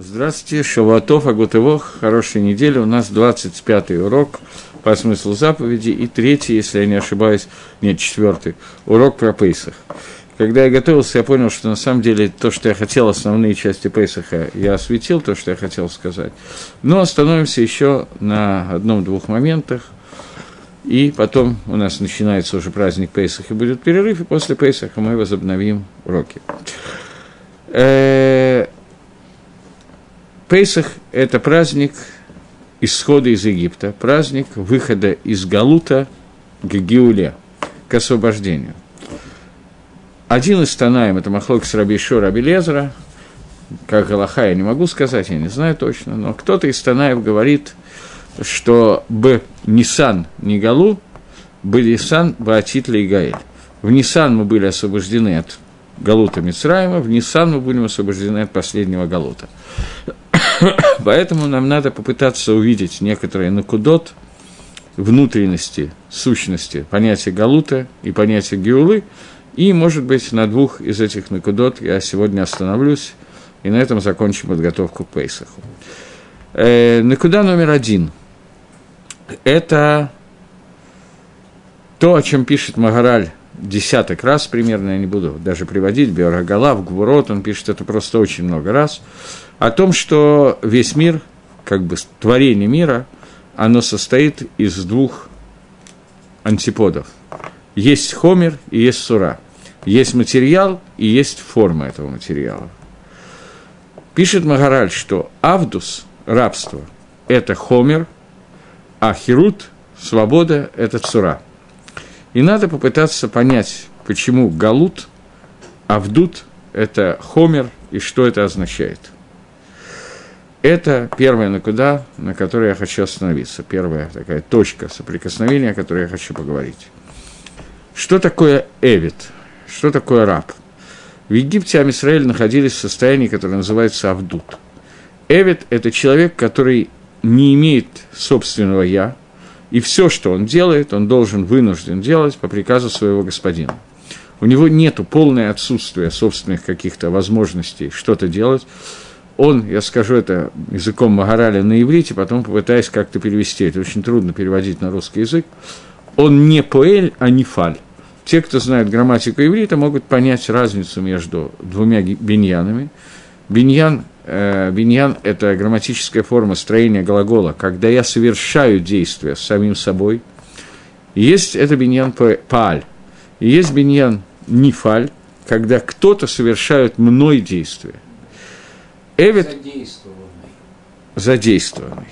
Здравствуйте, Шавуатов, Агутывох, хорошей недели. У нас 25-й урок по смыслу заповеди и третий, если я не ошибаюсь, нет, четвертый, урок про Пейсах. Когда я готовился, я понял, что на самом деле то, что я хотел, основные части Пейсаха, я осветил то, что я хотел сказать. Но остановимся еще на одном-двух моментах. И потом у нас начинается уже праздник Пейсах, и будет перерыв, и после Пейсаха мы возобновим уроки. Пейсах – это праздник исхода из Египта, праздник выхода из Галута к Геуле, к освобождению. Один из Танаем – это Махлок с Рабишо Рабелезра, как Галаха я не могу сказать, я не знаю точно, но кто-то из Танаев говорит, что Б Нисан не Галу, Б Нисан Баатит Гаэль. В Нисан мы были освобождены от Галута Мицраима, в Нисан мы будем освобождены от последнего Галута. Поэтому нам надо попытаться увидеть некоторые накудот внутренности, сущности понятия Галута и понятия Геулы, и, может быть, на двух из этих накудот я сегодня остановлюсь, и на этом закончим подготовку к Пейсаху. Э, накуда номер один – это то, о чем пишет Магараль десяток раз примерно, я не буду даже приводить, Биорагалав, Гвурот, он пишет это просто очень много раз – о том, что весь мир, как бы творение мира, оно состоит из двух антиподов. Есть хомер и есть сура. Есть материал и есть форма этого материала. Пишет Магараль, что авдус, рабство, это хомер, а хирут, свобода, это цура. И надо попытаться понять, почему галут, авдут – это хомер, и что это означает – это первая накуда, на которой я хочу остановиться. Первая такая точка соприкосновения, о которой я хочу поговорить. Что такое эвид? Что такое раб? В Египте Амисраэль находились в состоянии, которое называется Авдут. Эвид – это человек, который не имеет собственного «я», и все, что он делает, он должен вынужден делать по приказу своего господина. У него нет полное отсутствие собственных каких-то возможностей что-то делать, он, я скажу это языком Магараля на иврите, потом попытаюсь как-то перевести, это очень трудно переводить на русский язык, он не поэль, а не фаль. Те, кто знает грамматику иврита, могут понять разницу между двумя биньянами. Биньян, э, биньян – это грамматическая форма строения глагола, когда я совершаю действие с самим собой. Есть это биньян пааль. Есть биньян нифаль, когда кто-то совершает мной действие – Эвид... Задействованный. Задействованный.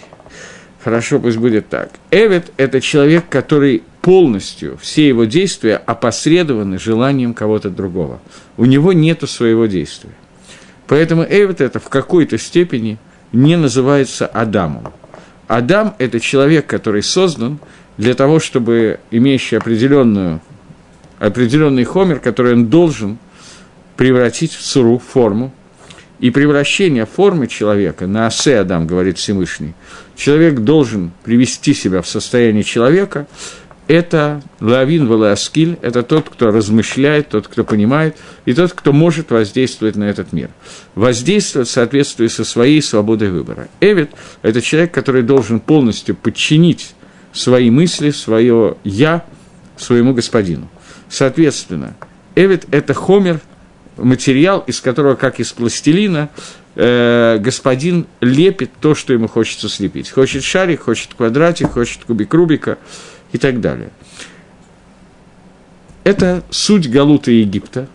Хорошо, пусть будет так. Эвид – это человек, который полностью, все его действия опосредованы желанием кого-то другого. У него нет своего действия. Поэтому Эвид это в какой-то степени не называется Адамом. Адам – это человек, который создан для того, чтобы, имеющий определенную, определенный хомер, который он должен превратить в суру, форму, и превращение формы человека, на осе Адам, говорит Всевышний, человек должен привести себя в состояние человека, это лавин валаскиль, это тот, кто размышляет, тот, кто понимает, и тот, кто может воздействовать на этот мир. Воздействовать в соответствии со своей свободой выбора. Эвид – это человек, который должен полностью подчинить свои мысли, свое «я» своему господину. Соответственно, Эвид – это хомер – материал, из которого, как из пластилина, э, господин лепит то, что ему хочется слепить. Хочет шарик, хочет квадратик, хочет кубик Рубика и так далее. Это суть Галута Египта.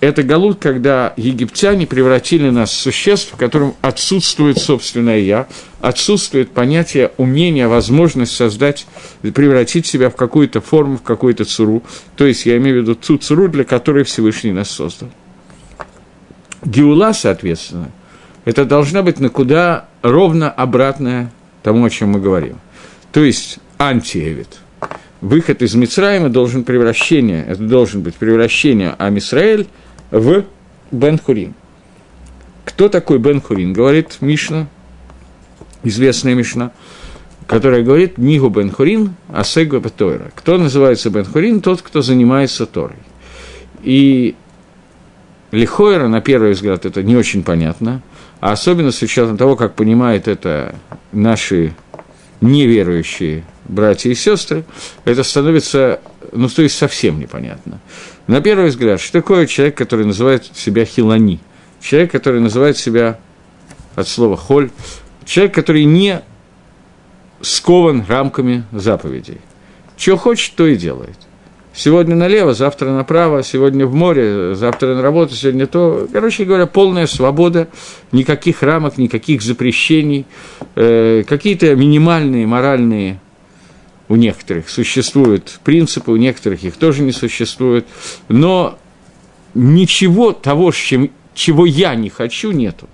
Это Галут, когда египтяне превратили нас в существ, в котором отсутствует собственное «я», отсутствует понятие умения, возможность создать, превратить себя в какую-то форму, в какую-то цуру. То есть я имею в виду ту цуру, для которой Всевышний нас создал. Геула, соответственно, это должна быть на куда ровно обратная тому, о чем мы говорим. То есть антиэвид. Выход из Мицраима должен превращение, это должен быть превращение Амисраэль в Бен-Хурин. Кто такой Бен-Хурин? Говорит Мишна, известная Мишна, которая говорит Нигу Бен-Хурин, Асегу Тойра. Кто называется Бен-Хурин? Тот, кто занимается Торой. И Лихойра, на первый взгляд, это не очень понятно. а особенно с учетом того, как понимают это наши неверующие братья и сестры, это становится, ну, то есть совсем непонятно. На первый взгляд, что такое человек, который называет себя хилани? Человек, который называет себя от слова холь, человек, который не скован рамками заповедей. Что хочет, то и делает. Сегодня налево, завтра направо, сегодня в море, завтра на работу, сегодня то. Короче говоря, полная свобода, никаких рамок, никаких запрещений, э, какие-то минимальные моральные у некоторых существуют принципы, у некоторых их тоже не существует, но ничего того, чем, чего я не хочу, нету.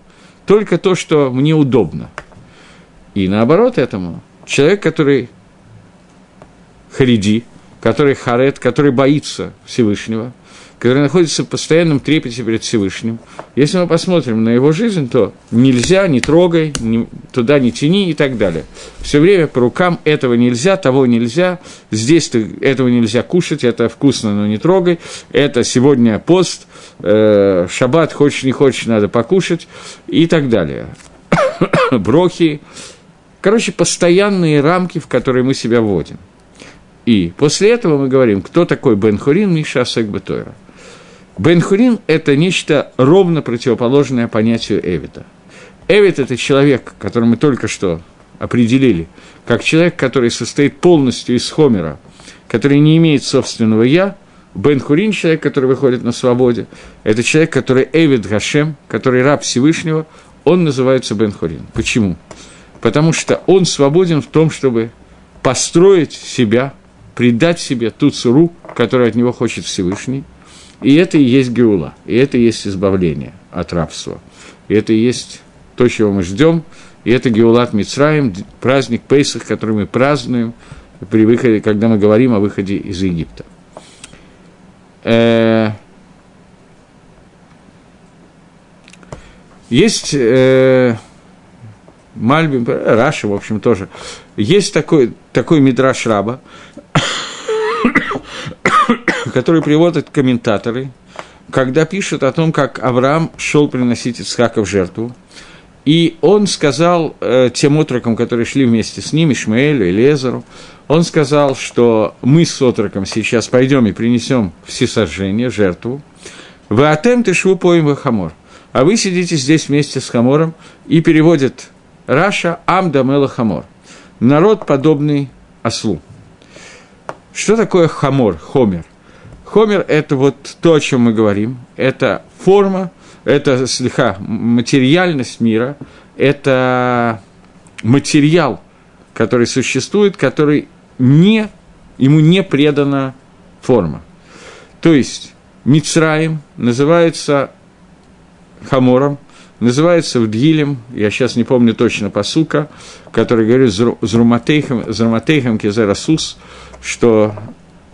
Только то, что мне удобно. И наоборот этому, человек, который хариди, который харет, который боится Всевышнего, который находится в постоянном трепете перед Всевышним. Если мы посмотрим на его жизнь, то нельзя, не трогай, не, туда не тяни и так далее. Все время по рукам этого нельзя, того нельзя, здесь ты, этого нельзя кушать, это вкусно, но не трогай, это сегодня пост, э, шаббат, хочешь не хочешь, надо покушать и так далее. Брохи. Короче, постоянные рамки, в которые мы себя вводим – и после этого мы говорим, кто такой Бен Хурин, Миша Асек Бетойра. Бен Хурин – это нечто ровно противоположное понятию Эвита. Эвит – это человек, который мы только что определили, как человек, который состоит полностью из Хомера, который не имеет собственного «я», Бен Хурин, человек, который выходит на свободе, это человек, который Эвид Гашем, который раб Всевышнего, он называется Бен Хурин. Почему? Потому что он свободен в том, чтобы построить себя – придать себе ту цуру, которую от него хочет Всевышний. И это и есть Геула, и это и есть избавление от рабства. И это и есть то, чего мы ждем, и это Геулат Мицраем, праздник Пейсах, который мы празднуем при выходе, когда мы говорим о выходе из Египта. Э, есть э, Мальбим, Раша, в общем, тоже. Есть такой, такой мидраш раба, который приводят комментаторы, когда пишут о том, как Авраам шел приносить Ицхака в жертву, и он сказал э, тем отрокам, которые шли вместе с ним, Ишмаэлю и Лезеру, он сказал, что мы с отроком сейчас пойдем и принесем всесожжение, жертву. ואתם תשבו פה עם חמור. А вы сидите здесь вместе с хамором и переводит Раши עם הדומה לחמור. Народ, подобный ослу. Что такое חמור, חומר? חומר – это вот то, о чем мы говорим. Это форма, это слегка материальность мира, это материал, который существует, который не, ему не предана форма. То есть Мицраим называется хамором, называется в Дгилем, я сейчас не помню точно посука, который говорит «Зруматейхам, зруматейхам кезерасус», что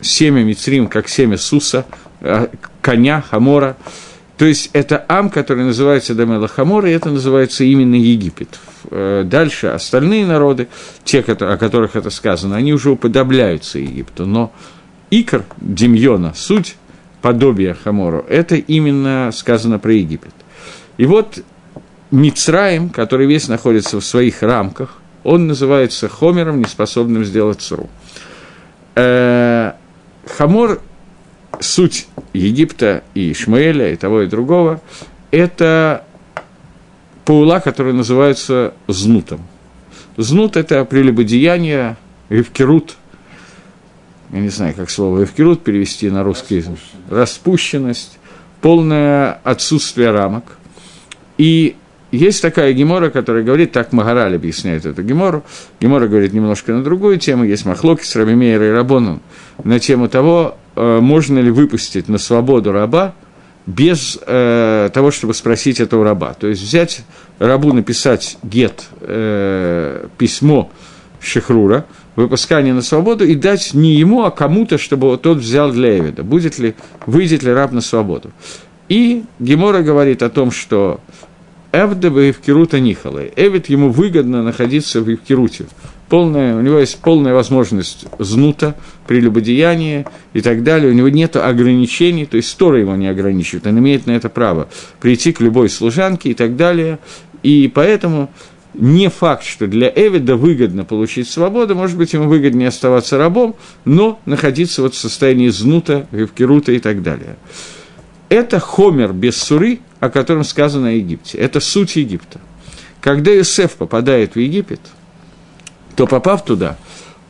семя Мицрим, как семя Суса, а, коня, Хамора. То есть это Ам, который называется Дамела Хамора, и это называется именно Египет. Э, дальше остальные народы, те, о которых это сказано, они уже уподобляются Египту. Но Икр, Демьона, суть подобия Хамору, это именно сказано про Египет. И вот Мицраим, который весь находится в своих рамках, он называется Хомером, неспособным сделать Суру. Э, Хамор, суть Египта и Ишмаэля, и того, и другого, это паула, которая называется знутом. Знут – это прелюбодеяние, евкерут, я не знаю, как слово евкерут перевести на русский язык, распущенность, полное отсутствие рамок. И есть такая гемора, которая говорит, так Магараль объясняет эту гемору, гемора говорит немножко на другую тему, есть махлоки с Рабимейра и Рабоном на тему того, э, можно ли выпустить на свободу раба без э, того, чтобы спросить этого раба. То есть взять рабу, написать гет, э, письмо Шехрура, выпускание на свободу, и дать не ему, а кому-то, чтобы тот взял для Эвида, будет ли, выйдет ли раб на свободу. И Гемора говорит о том, что Эвда в Евкирута Нихалы. Эвид ему выгодно находиться в Евкируте. Полная, у него есть полная возможность знута, прелюбодеяния и так далее. У него нет ограничений, то есть Тора его не ограничивает, он имеет на это право прийти к любой служанке и так далее. И поэтому не факт, что для Эвида выгодно получить свободу, может быть, ему выгоднее оставаться рабом, но находиться вот в состоянии знута, вевкирута и так далее. Это хомер без суры, о котором сказано о Египте. Это суть Египта. Когда Иосиф попадает в Египет, то попав туда,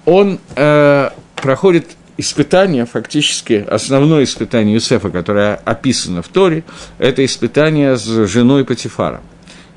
он э, проходит испытание, фактически основное испытание Юсефа, которое описано в Торе, это испытание с женой Патифара –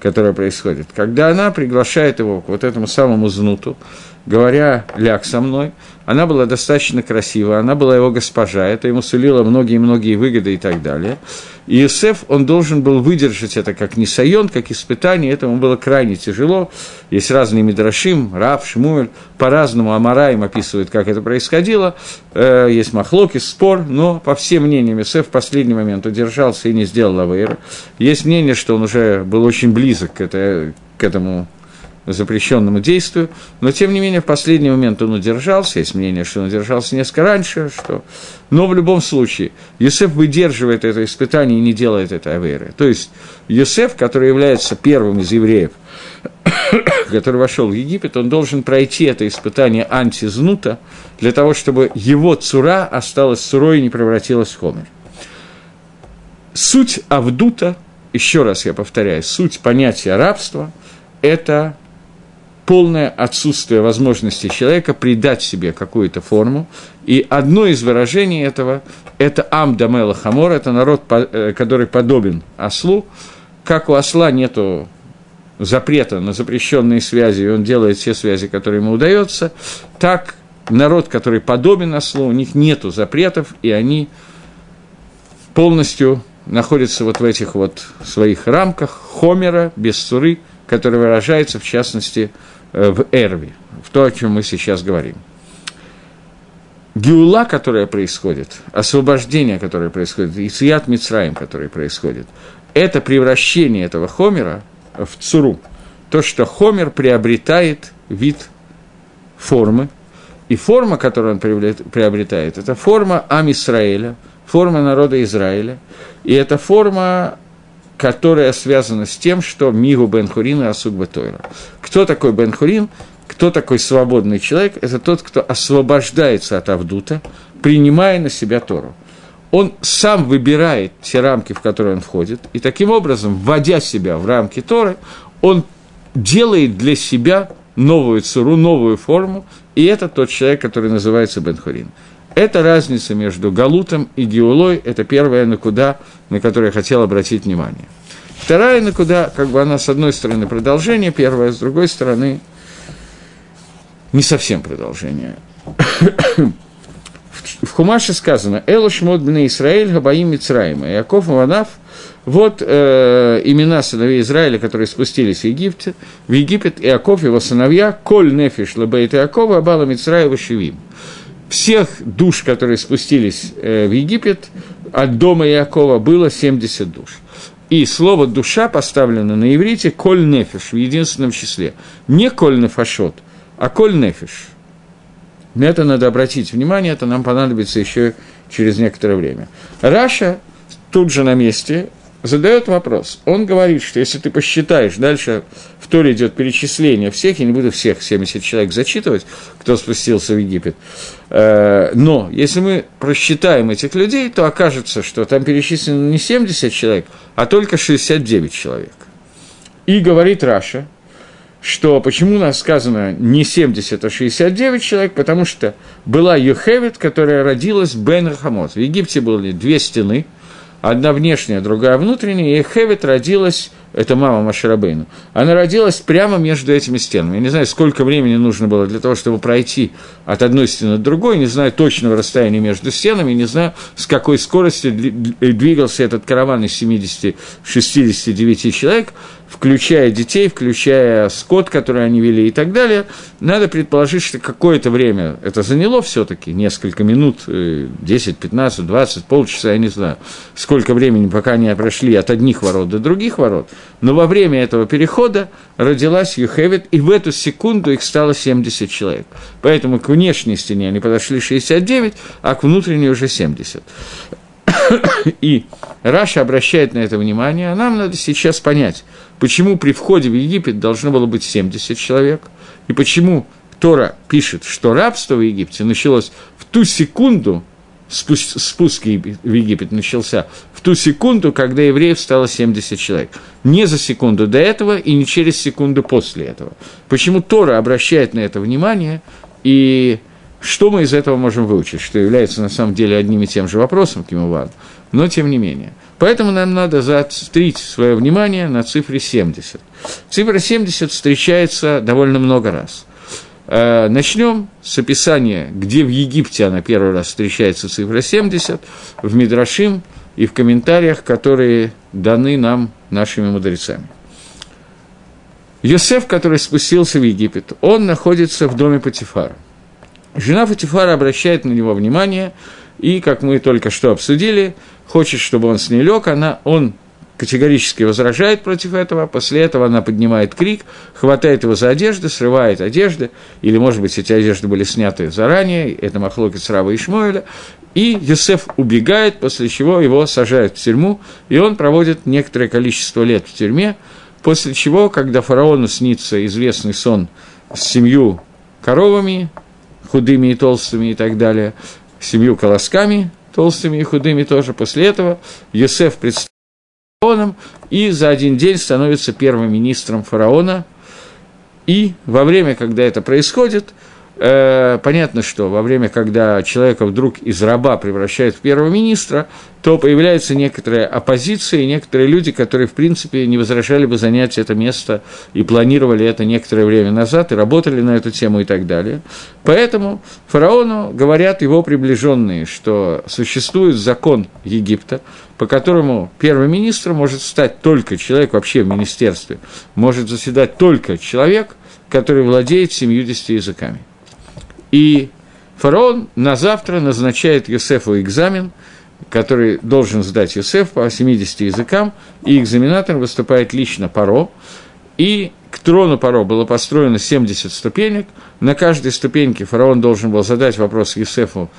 которая происходит. Когда она приглашает его к вот этому самому знуту, говоря «ляг со мной», она была достаточно красива, она была его госпожа, это ему сулило многие-многие выгоды и так далее. И Иосиф, он должен был выдержать это как несайон, как испытание, этому было крайне тяжело. Есть разные Мидрашим, Рав, Шмуэль, по-разному Амараим описывают, как это происходило. Э, есть махлоки, спор, но по всем мнениям Иосиф в последний момент удержался и не сделал лавейра. Есть мнение, что он уже был очень близок к, это, к этому запрещенному действию, но тем не менее в последний момент он удержался, есть мнение, что он удержался несколько раньше, что... но в любом случае Юсеф выдерживает это испытание и не делает это аверы. То есть Юсеф, который является первым из евреев, который вошел в Египет, он должен пройти это испытание антизнута для того, чтобы его цура осталась цурой и не превратилась в хомер. Суть Авдута, еще раз я повторяю, суть понятия рабства – это полное отсутствие возможности человека придать себе какую-то форму. И одно из выражений этого – это Амдамела Хамор, это народ, э, который подобен ослу. Как у осла нету запрета на запрещенные связи, и он делает все связи, которые ему удается, так народ, который подобен ослу, у них нету запретов, и они полностью находятся вот в этих вот своих рамках хомера, без суры, который выражается, в частности, Э, в Эрве, в то, о чем мы сейчас говорим. Геула, которая происходит, освобождение, которое происходит, и Цият Мицраем, которое происходит, это превращение этого Хомера в Цуру. То, что Хомер приобретает вид формы, и форма, которую он приобретает, это форма Амисраэля, форма народа Израиля, и это форма которая связана с тем, что Мигу Бен Хурин и Асук Батойра. Кто такой Бен Хурин? Кто такой свободный человек? Это тот, кто освобождается от Авдута, принимая на себя Тору. Он сам выбирает те рамки, в которые он входит, и таким образом, вводя себя в рамки Торы, он делает для себя новую цуру, новую форму, и это тот человек, который называется Бенхурин. Это разница между Галутом и Геулой, это первая накуда, на которую я хотел обратить внимание. Вторая накуда, как бы она с одной стороны продолжение, первая с другой стороны не совсем продолжение. В Хумаше сказано «אלה שמות בני ישראל הבאים מצרימה». יעקב ובניו, вот э, имена сыновей Израиля, которые спустились в Египет, в Египет, Иаков, его сыновья, כל הנפש לבית יעקב הבאה מצרימה שבעים всех душ, которые спустились э, в Египет, от дома Якова было 70 душ. И слово «душа» поставлено на иврите «כל נפש» в единственном числе. Не «коль нефашот», а «коль нефиш». На это надо обратить внимание, это нам понадобится еще через некоторое время. Раша тут же на месте задает вопрос. Он говорит, что если ты посчитаешь, дальше в Торе идет перечисление всех, я не буду всех 70 человек зачитывать, кто спустился в Египет, э, но если мы просчитаем этих людей, то окажется, что там перечислено не 70 человек, а только 69 человек. И говорит Раша, что почему у нас сказано не 70, а 69 человек, потому что была Юхевит, которая родилась Бен Рахамот. В Египте были две стены – одна внешняя, другая внутренняя, и Хевет родилась, это мама Машарабейну, она родилась прямо между этими стенами. Я не знаю, сколько времени нужно было для того, чтобы пройти от одной стены до другой, не знаю точного расстояния между стенами, не знаю, с какой скоростью двигался этот караван из 70-69 человек, включая детей, включая скот, который они вели и так далее, надо предположить, что какое-то время это заняло все таки несколько минут, 10, 15, 20, полчаса, я не знаю, сколько времени, пока они прошли от одних ворот до других ворот, но во время этого перехода родилась Юхевит, и в эту секунду их стало 70 человек. Поэтому к внешней стене они подошли 69, а к внутренней уже 70. И Раша обращает на это внимание, а нам надо сейчас понять, почему при входе в Египет должно было быть 70 человек, и почему Тора пишет, что рабство в Египте началось в ту секунду, спуск, спуск в Египет начался в ту секунду, когда евреев стало 70 человек. Не за секунду до этого и не через секунду после этого. Почему Тора обращает на это внимание и что мы из этого можем выучить, что является на самом деле одним и тем же вопросом, Кимуван, но тем не менее. Поэтому нам надо заострить свое внимание на цифре 70. Цифра 70 встречается довольно много раз. Э, Начнем с описания, где в Египте она первый раз встречается цифра 70, в Мидрашим и в комментариях, которые даны нам нашими мудрецами. Йосеф, который спустился в Египет, он находится в доме Патифара. Жена Фатифара обращает на него внимание, и, как мы только что обсудили, хочет, чтобы он с ней лег, она, он категорически возражает против этого, после этого она поднимает крик, хватает его за одежды, срывает одежды, или, может быть, эти одежды были сняты заранее, это Махлокит Рава и Шмуэля, и Юсеф убегает, после чего его сажают в тюрьму, и он проводит некоторое количество лет в тюрьме, после чего, когда фараону снится известный сон с семью коровами, худыми и толстыми и так далее, семью колосками, толстыми и худыми тоже. После этого Йосеф предстает фараоном и за один день становится первым министром фараона. И во время, когда это происходит, э, понятно, что во время, когда человека вдруг из раба превращают в первого министра, то появляется некоторая оппозиция и некоторые люди, которые, в принципе, не возражали бы занять это место и планировали это некоторое время назад и работали на эту тему и так далее. Поэтому фараону говорят его приближенные, что существует закон Египта, по которому первым министром может стать только человек вообще в министерстве, может заседать только человек, который владеет 70 языками. И фараон на завтра назначает Юсефу экзамен, который должен сдать Юсеф по 70 языкам, и экзаменатором выступает лично Паро, и к трону Паро было построено 70 ступенек, на каждой ступеньке фараон должен был задать вопрос Юсефу,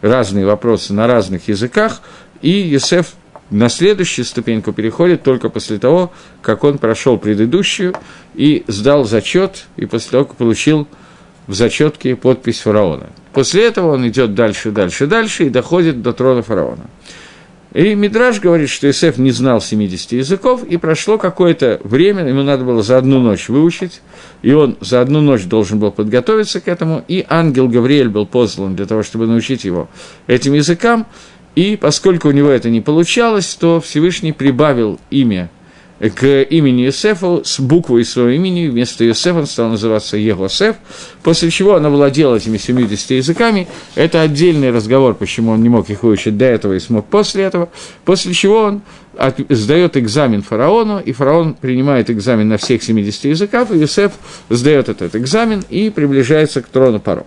разные вопросы на разных языках, и Юсеф на следующую ступеньку переходит только после того, как он прошел предыдущую и сдал зачет, и после того, как получил в зачетке подпись фараона. После этого он идет дальше, дальше, дальше и доходит до трона фараона. И Мидраж говорит, что Исеф не знал 70 языков, и прошло какое-то время, ему надо было за одну ночь выучить, и он за одну ночь должен был подготовиться к этому, и ангел Гавриэль был послан для того, чтобы научить его этим языкам, и поскольку у него это не получалось, то Всевышний прибавил имя к имени Юсефа с буквой своего имени, вместо Юсефа он стал называться Егосеф, после чего он овладел этими 70 языками. Это отдельный разговор, почему он не мог их выучить до этого и смог после этого. После чего он сдает экзамен фараону, и фараон принимает экзамен на всех 70 языках, и Юсеф сдает этот экзамен и приближается к трону Паро.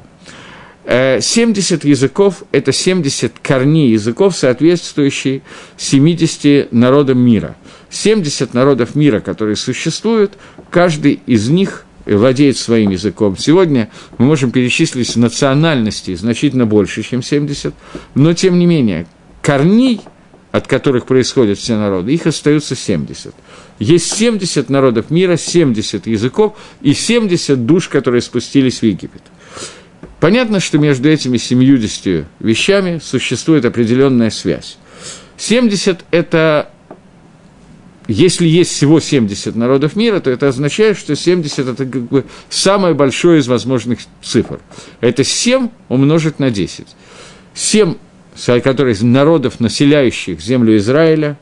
70 э, языков – это 70 корней языков, соответствующие 70 народам мира – 70 народов мира, которые существуют, каждый из них владеет своим языком. Сегодня мы можем перечислить национальности значительно больше, чем 70, но тем не менее, корней, от которых происходят все народы, их остается 70. Есть 70 народов мира, 70 языков и 70 душ, которые спустились в Египет. Понятно, что между этими 70 вещами существует определенная связь. 70 – это если есть всего 70 народов мира, то это означает, что 70 – это как бы самое большое из возможных цифр. Это 7 умножить на 10. 7, которые народов, населяющих землю Израиля,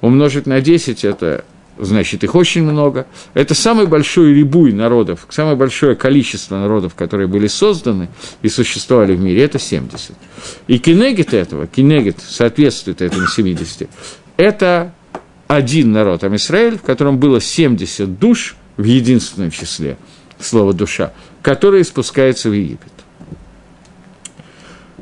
умножить на 10 – это значит, их очень много. Это самый большой рибуй народов, самое большое количество народов, которые были созданы и существовали в мире, это 70. И кинегит этого, кинегит соответствует этому 70, это один народ Амисраэль, в котором было 70 душ в единственном числе, слово «душа», которые спускаются в Египет.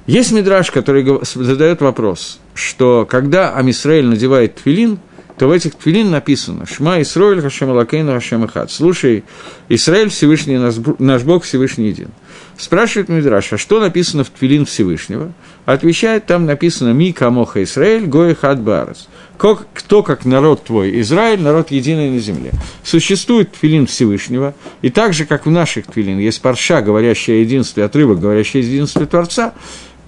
Есть мидраж, который задает вопрос, что когда Амисраэль надевает тфилин, то в этих тфилин написано «Шма Исроэль Хашем Алакейну Хашем Ихад». Слушай, Израиль Всевышний, наш Бог Всевышний един. Спрашивает Мидраш, а что написано в Твилин Всевышнего? Отвечает, там написано «Ми камоха Исраэль, гои хад барас». Кто, как народ твой, Израиль, народ единый на земле. Существует Твилин Всевышнего, и так же, как в наших Твилин есть парша, говорящая о единстве, отрывок, говорящий о единстве Творца,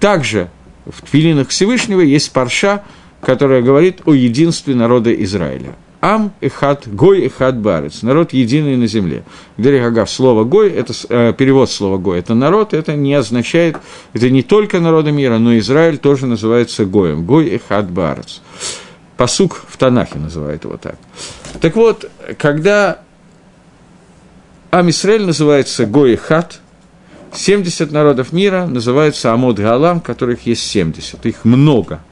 также в Твилинах Всевышнего есть парша, которая говорит о единстве народа Израиля. Ам эхат, гой эхат барец, народ единый на земле. Дерехагав, слово гой, это э, перевод слова гой, это народ, это не означает, это не только народы мира, но Израиль тоже называется гоем, гой эхат барец. Посук в Танахе называет его так. Так вот, когда Ам Исраиль называется гой эхат, 70 народов мира называются Амод Галам, которых есть 70, их много –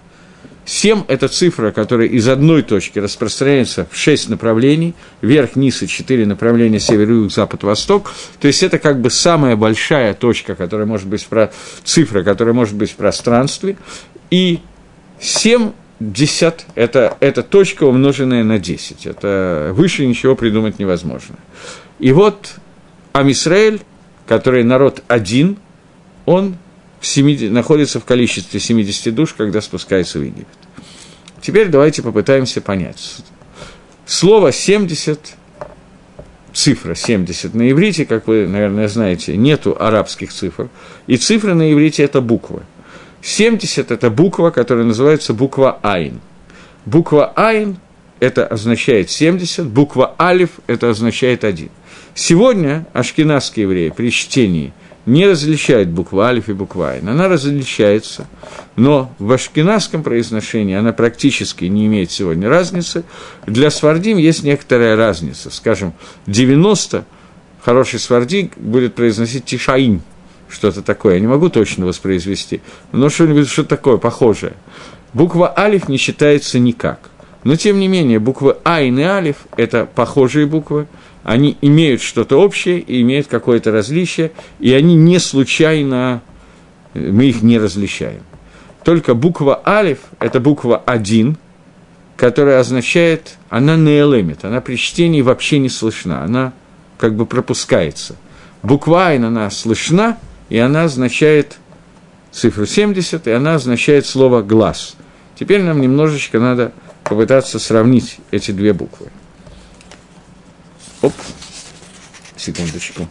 Семь – это цифра, которая из одной точки распространяется в шесть направлений, вверх, низ и четыре направления, север, юг, запад, восток. То есть это как бы самая большая точка, которая может быть про... цифра, которая может быть в пространстве. И семь десят – это, это точка, умноженная на десять. Это выше ничего придумать невозможно. И вот Амисраэль, который народ один, он в 70, находится в количестве 70 душ, когда спускается в Египет. Теперь давайте попытаемся понять. Слово 70, цифра 70 на иврите, как вы, наверное, знаете, нету арабских цифр, и цифры на иврите – это буквы. 70 – это буква, которая называется буква Айн. Буква Айн – это означает 70, буква Алиф – это означает 1. Сегодня ашкенадские евреи при чтении – не различает буква алиф и буква айн. Она различается, но в ашкенадском произношении она практически не имеет сегодня разницы. Для свардим есть некоторая разница. Скажем, 90 хороший свардик будет произносить тишаим, что-то такое. Я не могу точно воспроизвести, но что-нибудь что такое похожее. Буква алиф не считается никак. Но, тем не менее, буквы Айн и Алиф – это похожие буквы, они имеют что-то общее и имеют какое-то различие, и они не случайно, мы их не различаем. Только буква Алиф – это буква один, которая означает, она не элемент, она при чтении вообще не слышна, она как бы пропускается. Буква Айн, она слышна, и она означает цифру 70, и она означает слово «глаз». Теперь нам немножечко надо попытаться сравнить эти две буквы. Оп, секундочку.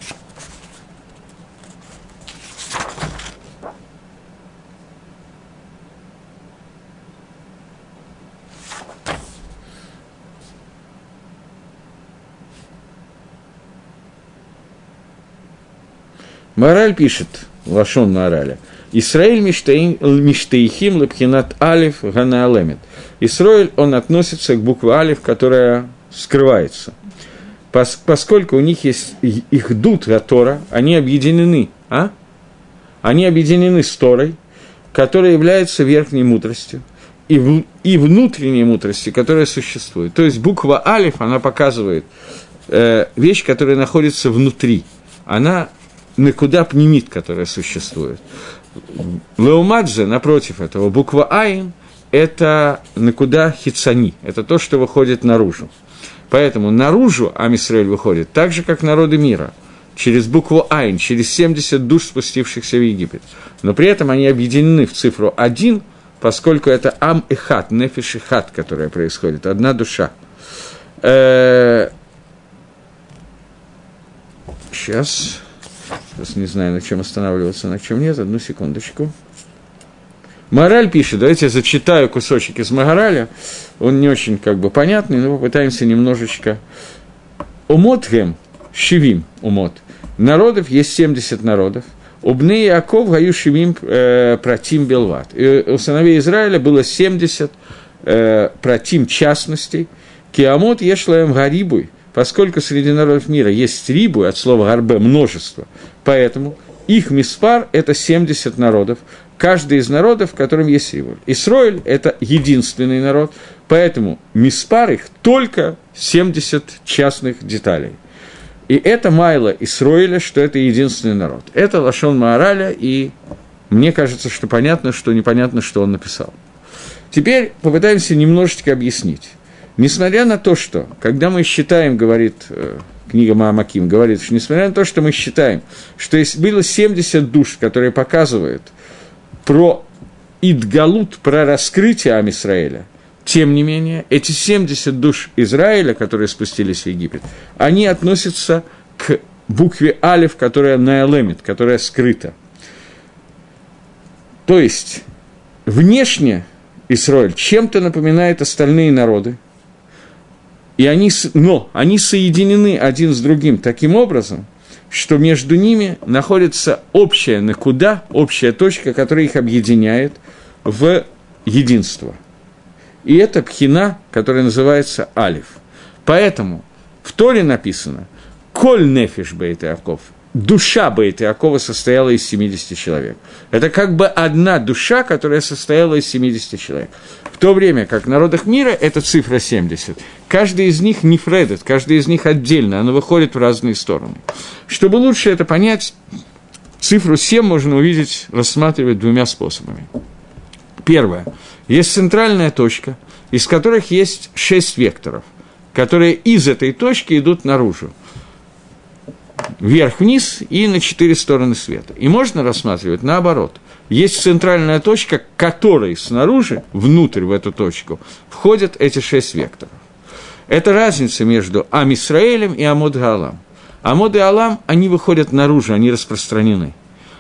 Мораль пишет, Лашон Мораля, Исраиль миштаихим лепхинат алиф гана алемет. Исраиль, он относится к букве алиф, которая скрывается пос, поскольку у них есть их дут Тора, они объединены, а? Они объединены с Торой, которая является верхней мудростью, и, в, и внутренней мудростью, которая существует. То есть буква Алиф, она показывает э, вещь, которая находится внутри. Она накуда пнемит, которая существует. Леумадзе, напротив этого, буква Айн – это накуда хицани, это то, что выходит наружу. Поэтому наружу Амисраэль выходит так же, как народы мира, через букву Айн, через 70 душ, спустившихся в Египет. Но при этом они объединены в цифру 1, поскольку это Ам и Хат, Нефиш и Хат, которая происходит, одна душа. Сейчас. Сейчас не знаю, на чем останавливаться, на чем нет. Одну секундочку. Мораль пишет, давайте я зачитаю кусочек из Магараля, он не очень как бы понятный, но попытаемся немножечко. Умотгем, шивим умот. Народов есть 70 народов. Убны Яков гаю шивим э, протим белват. У сыновей Израиля было 70 э, протим частностей. Киамот ешлаем гарибуй, поскольку среди народов мира есть рибу, от слова гарбе множество, поэтому их миспар – это 70 народов, каждый из народов, в котором есть Ивуль. Исроиль – это единственный народ, поэтому миспар их только 70 частных деталей. И это Майла Исроиля, что это единственный народ. Это Лашон Маараля, и мне кажется, что понятно, что непонятно, что он написал. Теперь попытаемся немножечко объяснить. Несмотря на то, что, когда мы считаем, говорит э, книга Маамаким, говорит, что несмотря на то, что мы считаем, что было 70 душ, которые показывают про Идгалут, про раскрытие Амисраэля, тем не менее, эти 70 душ Израиля, которые спустились в Египет, они относятся к букве Алиф, которая наэлемит, которая скрыта. То есть, внешне Израиль чем-то напоминает остальные народы, и они, но они соединены один с другим таким образом, что между ними находится общая накуда, общая точка, которая их объединяет в единство. И это пхина, которая называется алиф. Поэтому в Торе написано «Коль нефиш бейт Иаков» душа Бейт Иакова состояла из 70 человек. Это как бы одна душа, которая состояла из 70 человек. В то время как в народах мира это цифра 70. Каждый из них не фредет, каждый из них отдельно, оно выходит в разные стороны. Чтобы лучше это понять, цифру 7 можно увидеть, рассматривать двумя способами. Первое. Есть центральная точка, из которых есть 6 векторов, которые из этой точки идут наружу вверх-вниз и на четыре стороны света. И можно рассматривать наоборот. Есть центральная точка, которой снаружи, внутрь в эту точку, входят эти шесть векторов. Это разница между Амисраэлем и Амод Галам. Амод и Алам, они выходят наружу, они распространены.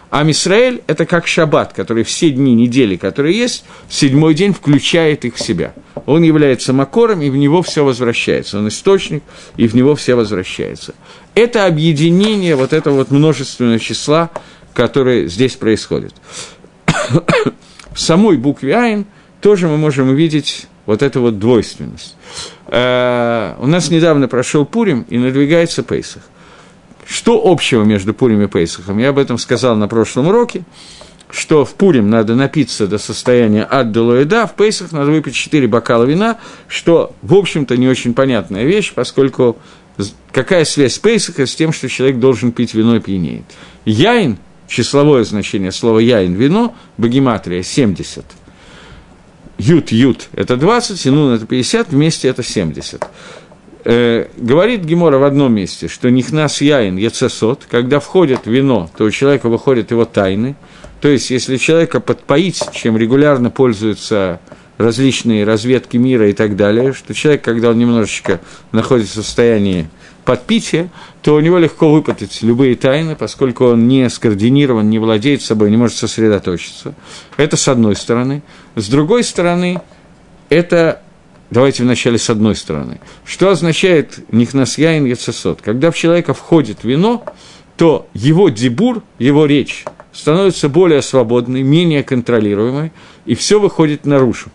А Мисраэль – это как шаббат, который все дни недели, которые есть, седьмой день включает их в себя. Он является макором, и в него все возвращается. Он источник, и в него все возвращается. Это объединение вот этого вот множественного числа, которое здесь происходит. в самой букве Айн тоже мы можем увидеть вот эту вот двойственность. Э, у нас недавно прошел Пурим, и надвигается Пейсах – что общего между Пурим и Пейсахом? Я об этом сказал на прошлом уроке, что в Пурим надо напиться до состояния ад да, в Пейсах надо выпить 4 бокала вина, что, в общем-то, не очень понятная вещь, поскольку какая связь Пейсаха с тем, что человек должен пить вино и пьянеет? Яин, числовое значение слова яин, вино, богематрия, 70. Ют-ют – это 20, и нун – это 50, вместе это 70 э, говорит Гемора в одном месте, что нихнас яин яцесот, когда входит вино, то у человека выходят его тайны. То есть, если человека подпоить, чем регулярно пользуются различные разведки мира и так далее, что человек, когда он немножечко находится в состоянии подпития, то у него легко выпытать любые тайны, поскольку он не скоординирован, не владеет собой, не может сосредоточиться. Это с одной стороны. С другой стороны, это Давайте вначале с одной стороны. Что означает нихнасьяин яцесот? Когда в человека входит вино, то его дебур, его речь становится более свободной, менее контролируемой, и все выходит наружу.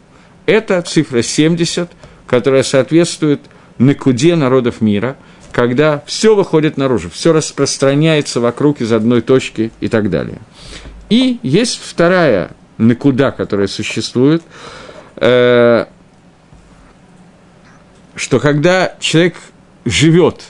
Это цифра 70, которая соответствует накуде народов мира, когда все выходит наружу, все распространяется вокруг из одной точки и так далее. И есть вторая накуда, которая существует, э, что когда человек живет,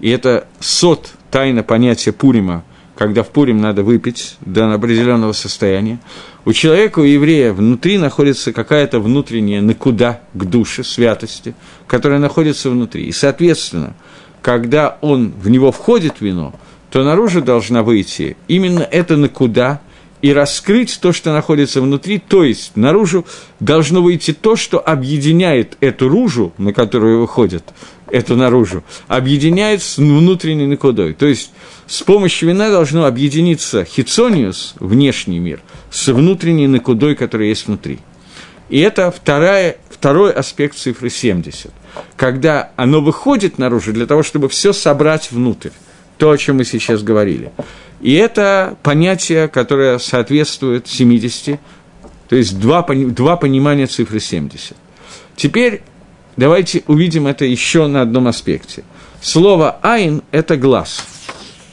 и это сот, тайна понятия Пурима, когда в Пурим надо выпить до определенного состояния, у человека, у еврея внутри находится какая-то внутренняя накуда к душе, святости, которая находится внутри. И, соответственно, когда он в него входит вино, то наружу должна выйти именно это накуда, и раскрыть то, что находится внутри, то есть наружу должно выйти то, что объединяет эту ружу, на которую выходит, эту наружу, объединяет с внутренней накудой. То есть с помощью вина должно объединиться хитсониус, внешний мир, с внутренней накудой, которая есть внутри. И это вторая, второй аспект цифры 70. Когда оно выходит наружу для того, чтобы все собрать внутрь. То, о чем мы сейчас говорили. И это понятие, которое соответствует 70, то есть два, два понимания цифры 70. Теперь давайте увидим это еще на одном аспекте. Слово «айн» – это глаз.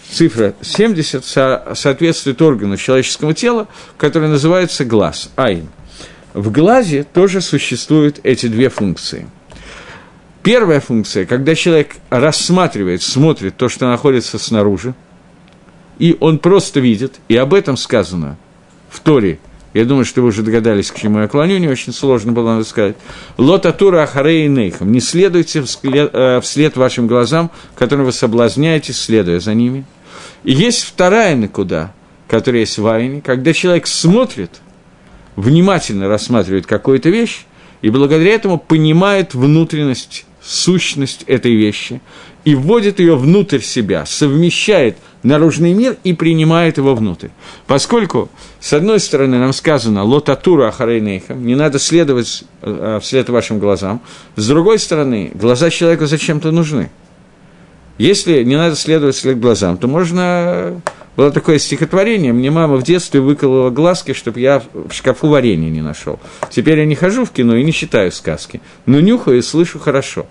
Цифра 70 со соответствует органу человеческого тела, который называется глаз, «айн». В глазе тоже существуют эти две функции. Первая функция, когда человек рассматривает, смотрит то, что находится снаружи – и он просто видит, и об этом сказано в Торе я думаю, что вы уже догадались, к чему я клоню, не очень сложно было надо сказать. Лотатура Ахарей Нейхам. Не следуйте вслед, э, вслед вашим глазам, которым вы соблазняете, следуя за ними. И есть вторая накуда, которая есть в Айне, когда человек смотрит, внимательно рассматривает какую-то вещь, и благодаря этому понимает внутренность, сущность этой вещи, и вводит ее внутрь себя, совмещает наружный мир и принимает его внутрь. Поскольку, с одной стороны, нам сказано «лотатура ахарейнейхам», не надо следовать э, вслед вашим глазам, с другой стороны, глаза человека зачем-то нужны. Если не надо следовать вслед глазам, то можно было такое стихотворение, мне мама в детстве выколола глазки, чтобы я в шкафу варенье не нашел. Теперь я не хожу в кино и не читаю сказки, но нюхаю и слышу хорошо.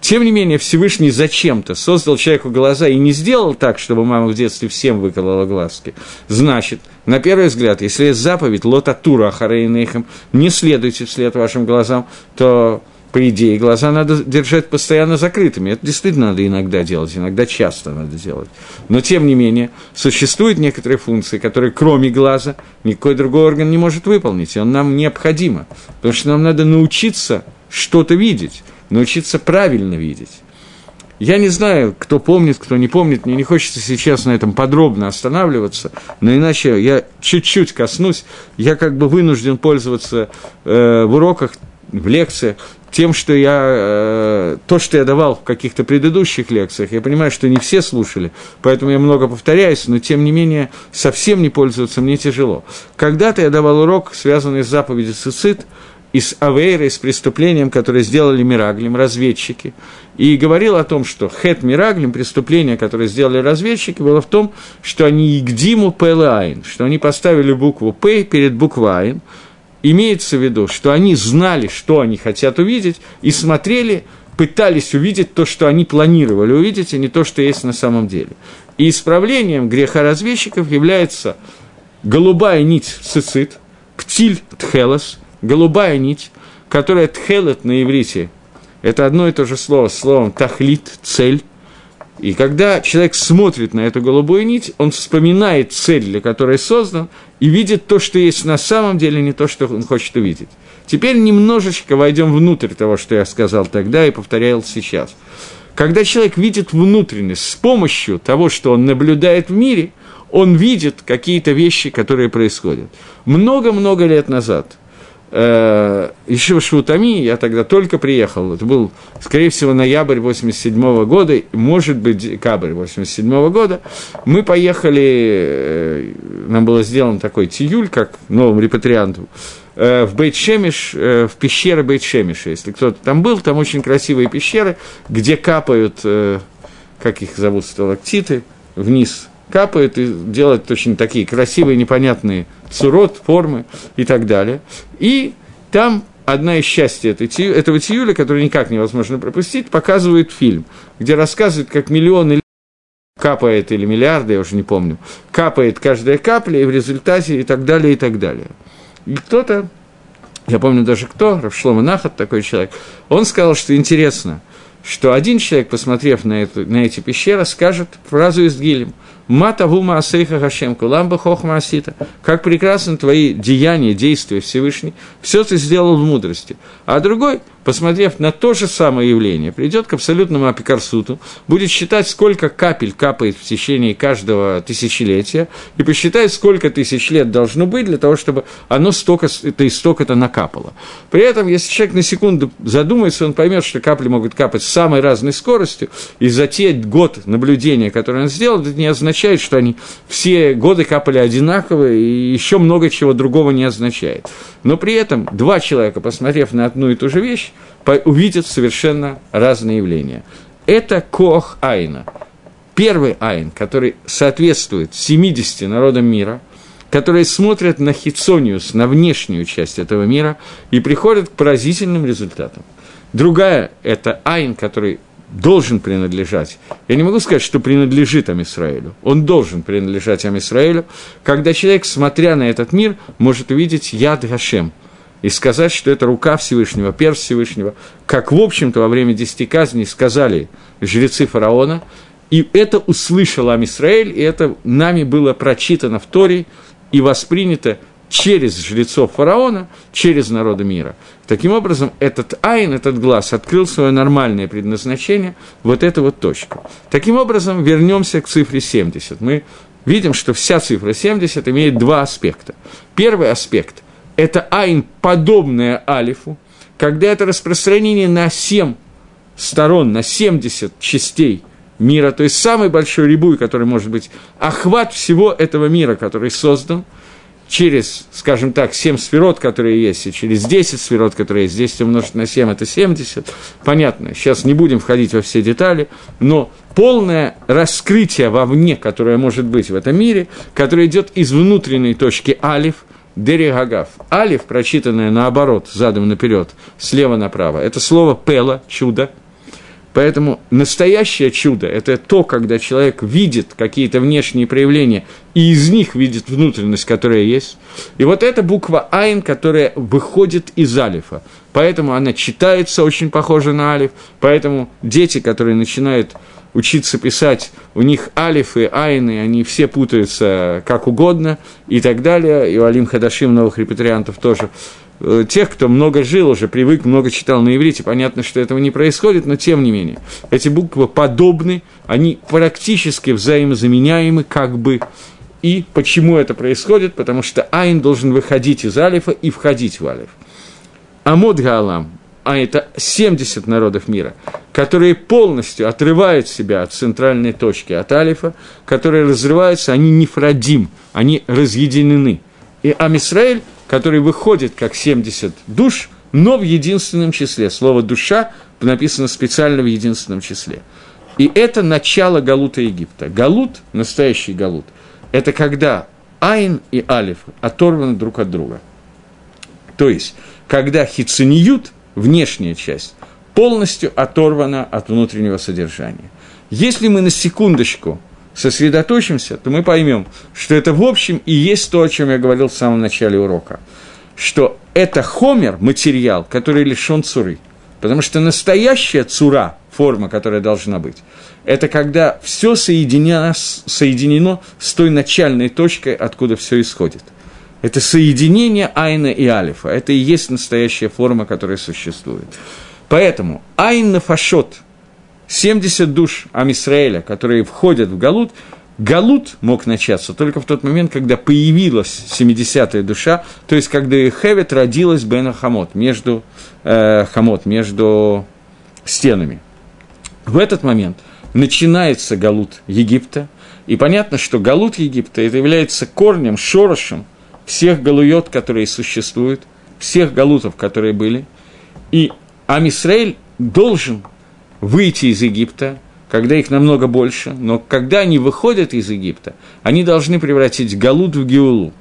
Тем не менее, Всевышний зачем-то создал человеку глаза и не сделал так, чтобы мама в детстве всем выколола глазки. Значит, на первый взгляд, если есть заповедь «Лотатура Ахарейнейхам», не следуйте вслед вашим глазам, то по идее, глаза надо держать постоянно закрытыми. Это действительно надо иногда делать, иногда часто надо делать. Но, тем не менее, существуют некоторые функции, которые кроме глаза никакой другой орган не может выполнить, и он нам необходимо. Потому что нам надо научиться что-то видеть, научиться правильно видеть. Я не знаю, кто помнит, кто не помнит, мне не хочется сейчас на этом подробно останавливаться, но иначе я чуть-чуть коснусь, я как бы вынужден пользоваться э, в уроках, в лекциях тем, что я, э, то, что я давал в каких-то предыдущих лекциях, я понимаю, что не все слушали, поэтому я много повторяюсь, но тем не менее совсем не пользоваться мне тяжело. Когда-то я давал урок, связанный с заповедью цицит, и с Авейрой, с преступлением, которое сделали Мираглим, разведчики, и говорил о том, что хет Мираглим, преступление, которое сделали разведчики, было в том, что они Игдиму Пэлайн, что они поставили букву П перед буквой Айн, Имеется в виду, что они знали, что они хотят увидеть, и смотрели, пытались увидеть то, что они планировали увидеть, а не то, что есть на самом деле. И исправлением греха разведчиков является голубая нить цицит, птиль тхелос, голубая нить, которая тхелет на иврите, это одно и то же слово, словом тахлит, цель, и когда человек смотрит на эту голубую нить, он вспоминает цель, для которой создан, и видит то, что есть на самом деле, не то, что он хочет увидеть. Теперь немножечко войдем внутрь того, что я сказал тогда и повторял сейчас. Когда человек видит внутренность с помощью того, что он наблюдает в мире, он видит какие-то вещи, которые происходят. Много-много лет назад – еще в Шутами, я тогда только приехал, это был, скорее всего, ноябрь 87 года, может быть, декабрь 87 года, мы поехали, э, нам было сделан такой тиюль, как новым репатрианту, э, в Бейт-Шемиш, э, в пещеры Бейт-Шемиша, если кто-то там был, там очень красивые пещеры, где капают, э, как их зовут, сталактиты, вниз капают и делают очень такие красивые, непонятные цурот, формы и так далее. И там одна из частей этой, этого тиюля, которую никак невозможно пропустить, показывает фильм, где рассказывает, как миллионы капает, или миллиарды, я уже не помню, капает каждая капля, и в результате и так далее, и так далее. И кто-то, я помню даже кто, Равшлома Нахат, такой человек, он сказал, что интересно, что один человек, посмотрев на, эту, на эти пещеры, скажет фразу из Гилем – Мата гума асейха Хашем, куламба хохма асита. Как прекрасны твои деяния, действия Всевышний. Все ты сделал в мудрости. А другой посмотрев на то же самое явление, придет к абсолютному апикарсуту, будет считать, сколько капель капает в течение каждого тысячелетия, и посчитает, сколько тысяч лет должно быть для того, чтобы оно столько, это и столько-то накапало. При этом, если человек на секунду задумается, он поймет, что капли могут капать с самой разной скоростью, и за те год наблюдения, которые он сделал, это не означает, что они все годы капали одинаково, и еще много чего другого не означает. Но при этом два человека, посмотрев на одну и ту же вещь, увидят совершенно разные явления. Это Кох Айна. Первый Айн, который соответствует 70 народам мира, которые смотрят на хитсониус, на внешнюю часть этого мира и приходят к поразительным результатам. Другая – это Айн, который должен принадлежать. Я не могу сказать, что принадлежит Амисраилю. Он должен принадлежать Амисраилю, когда человек, смотря на этот мир, может увидеть Яд Гашем – и сказать, что это рука Всевышнего, перст Всевышнего, как, в общем-то, во время десяти казней сказали жрецы фараона, и это услышал Амисраэль, и это нами было прочитано в Торе и воспринято через жрецов фараона, через народы мира. Таким образом, этот айн, этот глаз открыл свое нормальное предназначение, вот эту вот точку. Таким образом, вернемся к цифре 70. Мы видим, что вся цифра 70 имеет два аспекта. Первый аспект – это айн, подобное алифу, когда это распространение на 7 сторон, на 70 частей мира, то есть самый большой рибуй, который может быть, охват всего этого мира, который создан – через, скажем так, 7 сферот, которые есть, и через 10 сферот, которые есть, 10 умножить на 7 – это 70. Понятно, сейчас не будем входить во все детали, но полное раскрытие вовне, которое может быть в этом мире, которое идет из внутренней точки алиф, Дерегагав. Алиф, прочитанное наоборот, задом наперед, слева направо, это слово пела, чудо, Поэтому настоящее чудо – это то, когда человек видит какие-то внешние проявления и из них видит внутренность, которая есть. И вот эта буква «айн», которая выходит из алифа. Поэтому она читается очень похоже на алиф. Поэтому дети, которые начинают учиться писать, у них алифы, айны, они все путаются как угодно и так далее. И у Алим Хадашим, новых репатриантов тоже – Э, тех, кто много жил уже, привык, много читал на иврите, понятно, что этого не происходит, но тем не менее. Эти буквы подобны, они практически взаимозаменяемы, как бы. И почему это происходит? Потому что айн должен выходить из алифа и входить в алиф. Амод Гаалам, а это 70 народов мира, которые полностью отрывают себя от центральной точки, от алифа, которые разрываются, они не фрадим, они разъединены. И Амисраэль который выходит как 70 душ, но в единственном числе. Слово «душа» написано специально в единственном числе. И это начало Галута Египта. Галут, настоящий Галут, это когда Айн и Алиф оторваны друг от друга. То есть, когда хицениют, внешняя часть, полностью оторвана от внутреннего содержания. Если мы на секундочку сосредоточимся, то мы поймем, что это в общем и есть то, о чем я говорил в самом начале урока, что это хомер, материал, который лишен цуры. Потому что настоящая цура, форма, которая должна быть, это когда все соединено, соединено с той начальной точкой, откуда все исходит. Это соединение айна и алифа. Это и есть настоящая форма, которая существует. Поэтому айна фашот – 70 душ Амисраэля, которые входят в Галут, Галут мог начаться только в тот момент, когда появилась 70-я душа, то есть когда Хевет родилась Бена Хамот, между, э, Хамот, между стенами. В этот момент начинается Галут Египта, и понятно, что Галут Египта это является корнем, шорошем всех галуйот, которые существуют, всех галутов, которые были, и Амисраэль должен выйти из Египта, когда их намного больше, но когда они выходят из Египта, они должны превратить Галут в Геулу.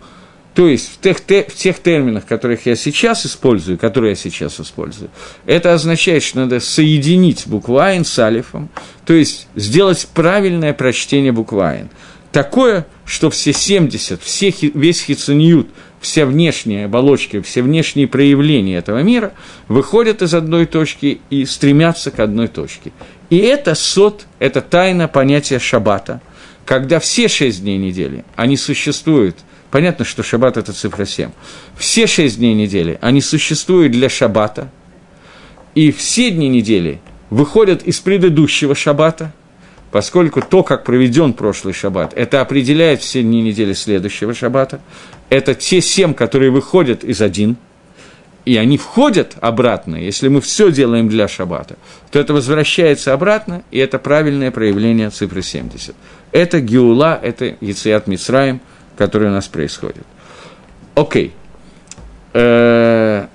То есть в тех, в тех терминах, которых я сейчас использую, которые я сейчас использую, это означает, что надо соединить букву Айн с Алифом, то есть сделать правильное прочтение буквы Айн. Такое, что все 70, все, весь хицуниют – все внешние оболочки, все внешние проявления этого мира выходят из одной точки и стремятся к одной точке. И это сот, это тайна понятия шаббата, когда все шесть дней недели, они существуют, понятно, что шаббат – это цифра 7, все шесть дней недели, они существуют для шаббата, и все дни недели выходят из предыдущего шаббата, поскольку то, как проведен прошлый шаббат, это определяет все дни недели следующего шаббата, это те семь, которые выходят из один, и они входят обратно, если мы все делаем для шаббата, то это возвращается обратно, и это правильное проявление цифры 70. Это Геула, это Яцият Мицраем, который у нас происходит. Окей. Э,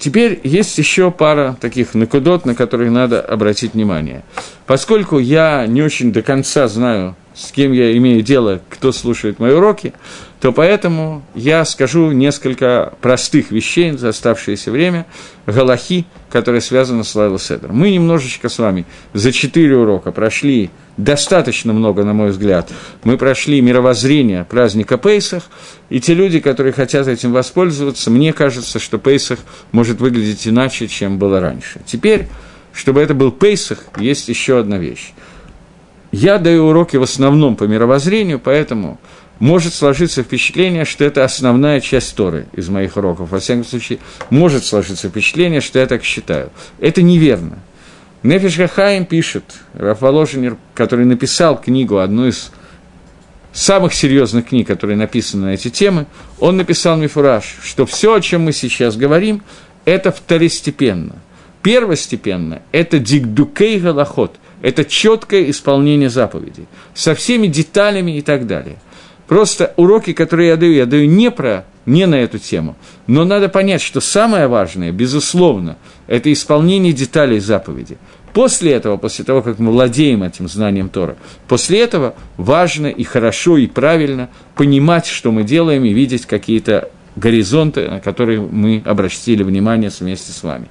теперь есть еще пара таких накудот, на которые надо обратить внимание. Поскольку я не очень до конца знаю, с кем я имею дело, кто слушает мои уроки, то поэтому я скажу несколько простых вещей за оставшееся время, галахи, которые связаны с Лайла Седер. Мы немножечко с вами за четыре урока прошли достаточно много, на мой взгляд. Мы прошли мировоззрение праздника Пейсах, и те люди, которые хотят этим воспользоваться, мне кажется, что Пейсах может выглядеть иначе, чем было раньше. Теперь, чтобы это был Пейсах, есть еще одна вещь. я даю уроки в основном по мировоззрению, поэтому может сложиться впечатление, что это основная часть Торы из моих уроков. Во всяком случае, может сложиться впечатление, что я так считаю. Это неверно. Нефиш Гахаим пишет, Раф Воложенер, который написал книгу, одну из самых серьезных книг, которые написаны на эти темы, он написал Мифураж, что все, о чем мы сейчас говорим, это второстепенно. Первостепенно – это дигдукей галахот, это четкое исполнение заповедей, со всеми деталями и так далее – Просто уроки, которые я даю, я даю не про, не на эту тему, но надо понять, что самое важное, безусловно, это исполнение деталей заповеди. После этого, после того, как мы владеем этим знанием Тора, после этого важно и хорошо, и правильно понимать, что мы делаем, и видеть какие-то горизонты, на которые мы обратили внимание вместе с вами.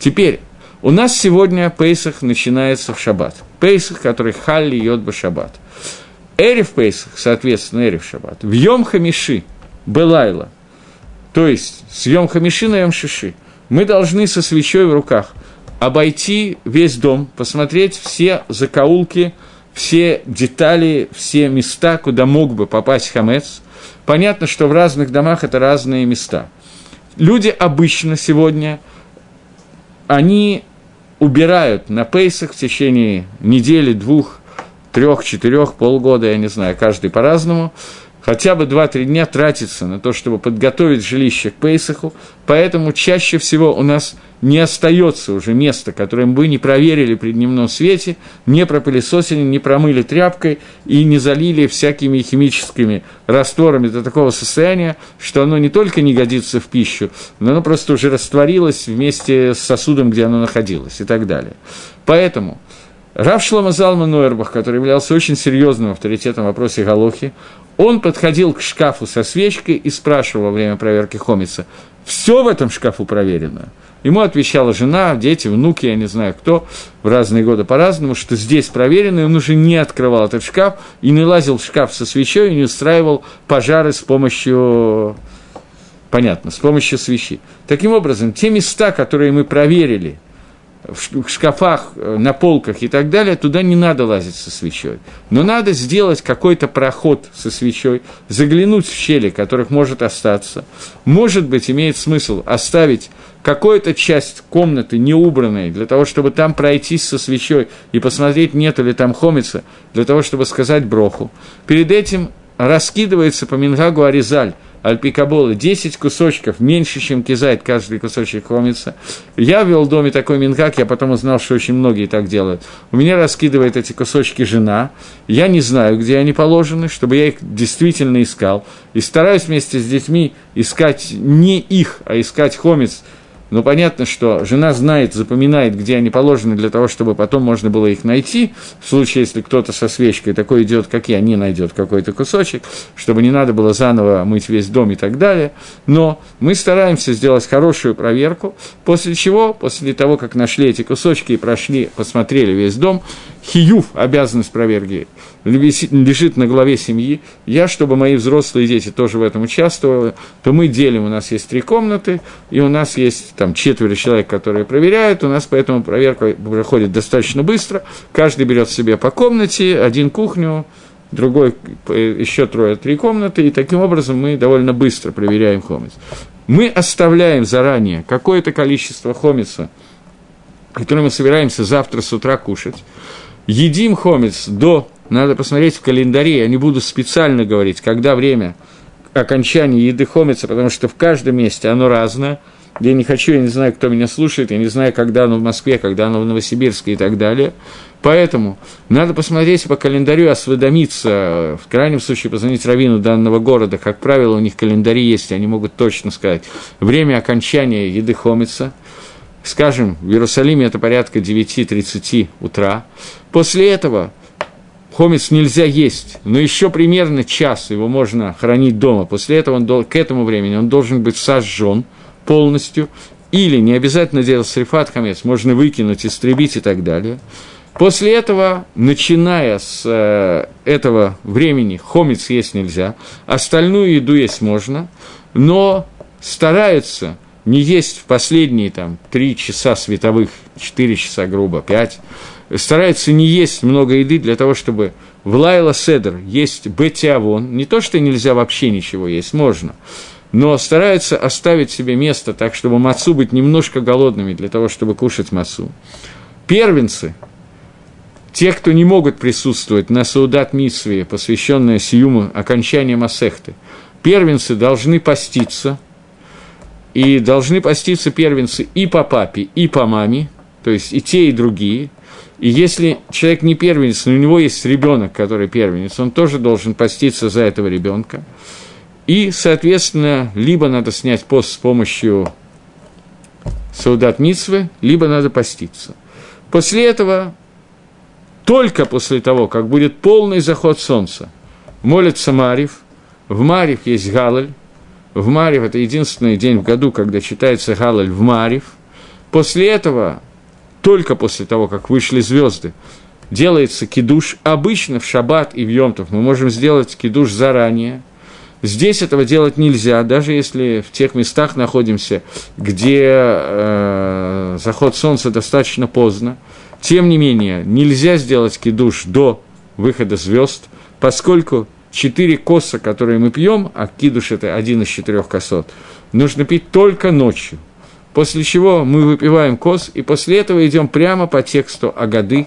Теперь, у нас сегодня Пейсах начинается в шаббат. Пейсах, который Халли Йод Шаббат. Эрев Пейсах, соответственно, Эрев Шаббат, в Йом Хамиши, Белайла, то есть с Йом Хамиши на Йом Шиши, мы должны со свечой в руках обойти весь дом, посмотреть все закоулки, все детали, все места, куда мог бы попасть хамец. Понятно, что в разных домах это разные места. Люди обычно сегодня, они убирают на пейсах в течение недели, двух, трех, четырех, полгода, я не знаю, каждый по-разному, хотя бы 2-3 дня тратится на то, чтобы подготовить жилище к Пейсаху, поэтому чаще всего у нас не остается уже места, которое мы не проверили при дневном свете, не пропылесосили, не промыли тряпкой и не залили всякими химическими растворами до такого состояния, что оно не только не годится в пищу, но оно просто уже растворилось вместе с сосудом, где оно находилось и так далее. Поэтому – Рав Шлома Залман Нойербах, который являлся очень серьезным авторитетом в вопросе Галохи, он подходил к шкафу со свечкой и спрашивал во время проверки Хомица, все в этом шкафу проверено? Ему отвечала жена, дети, внуки, я не знаю кто, в разные годы по-разному, что здесь проверено, и он уже не открывал этот шкаф, и не лазил в шкаф со свечой, и не устраивал пожары с помощью, понятно, с помощью свечи. Таким образом, те места, которые мы проверили – в шкафах, э, на полках и так далее, туда не надо лазить со свечой. Но надо сделать какой-то проход со свечой, заглянуть в щели, которых может остаться. Может быть, имеет смысл оставить какую-то часть комнаты неубранной, для того, чтобы там пройтись со свечой и посмотреть, нет ли там хомица, для того, чтобы сказать броху. Перед этим раскидывается по Мингагу Аризаль – альпикаболы, 10 кусочков, меньше, чем кизайт, каждый кусочек хомится. Я вел в доме такой минхак, я потом узнал, что очень многие так делают. У меня раскидывает эти кусочки жена, я не знаю, где они положены, чтобы я их действительно искал. И стараюсь вместе с детьми искать не их, а искать хомец – но понятно, что жена знает, запоминает, где они положены, для того, чтобы потом можно было их найти. В случае, если кто-то со свечкой такой идет, как я, не найдет какой-то кусочек, чтобы не надо было заново мыть весь дом и так далее. Но мы стараемся сделать хорошую проверку, после чего, после того, как нашли эти кусочки и прошли, посмотрели весь дом, хиюв, обязанность проверки, лежит на главе семьи. Я, чтобы мои взрослые дети тоже в этом участвовали, то мы делим, у нас есть три комнаты, и у нас есть там четверо человек, которые проверяют, у нас поэтому проверка проходит достаточно быстро, каждый берет себе по комнате, один кухню, другой, еще трое, три комнаты, и таким образом мы довольно быстро проверяем хомец. Мы оставляем заранее какое-то количество хомица, которое мы собираемся завтра с утра кушать, едим хомец до, надо посмотреть в календаре, я не буду специально говорить, когда время окончания еды хомица, потому что в каждом месте оно разное. Я не хочу, я не знаю, кто меня слушает, я не знаю, когда оно в Москве, когда оно в Новосибирске и так далее. Поэтому надо посмотреть по календарю, осведомиться, в крайнем случае позвонить раввину данного города. Как правило, у них календари есть, они могут точно сказать время окончания еды хомица – скажем, в Иерусалиме это порядка 9.30 утра. После этого хомец нельзя есть, но еще примерно час его можно хранить дома. После этого он, к этому времени он должен быть сожжен полностью, или не обязательно делать срифат хамец, можно выкинуть, истребить и так далее. После этого, начиная с э, этого времени, хомец есть нельзя, остальную еду есть можно, но стараются не есть в последние там, три часа световых, четыре часа грубо, пять, старается не есть много еды для того, чтобы в Лайла Седр есть бетиавон. Не то, что нельзя вообще ничего есть, можно. Но старается оставить себе место так, чтобы мацу быть немножко голодными для того, чтобы кушать мацу. Первенцы, те, кто не могут присутствовать на Саудат Митсве, посвященная Сиюму окончания Масехты, первенцы должны поститься, и должны поститься первенцы и по папе, и по маме, то есть и те, и другие. И если человек не первенец, но у него есть ребенок, который первенец, он тоже должен поститься за этого ребенка. И, соответственно, либо надо снять пост с помощью Саудат Митсвы, либо надо поститься. После этого только после того, как будет полный заход солнца, молится Марив, в Марив есть Галаль, в Марив это единственный день в году, когда читается Галаль в Марив. После этого, только после того, как вышли звезды, делается кидуш. Обычно в шаббат и в Йомтов мы можем сделать кидуш заранее. Здесь этого делать нельзя, даже если в тех местах находимся, где э, заход солнца достаточно поздно. Тем не менее, нельзя сделать кидуш до выхода звезд, поскольку четыре коса, которые мы пьем, а кидуш – это один из четырех косот, нужно пить только ночью. После чего мы выпиваем кос, и после этого идем прямо по тексту Агады,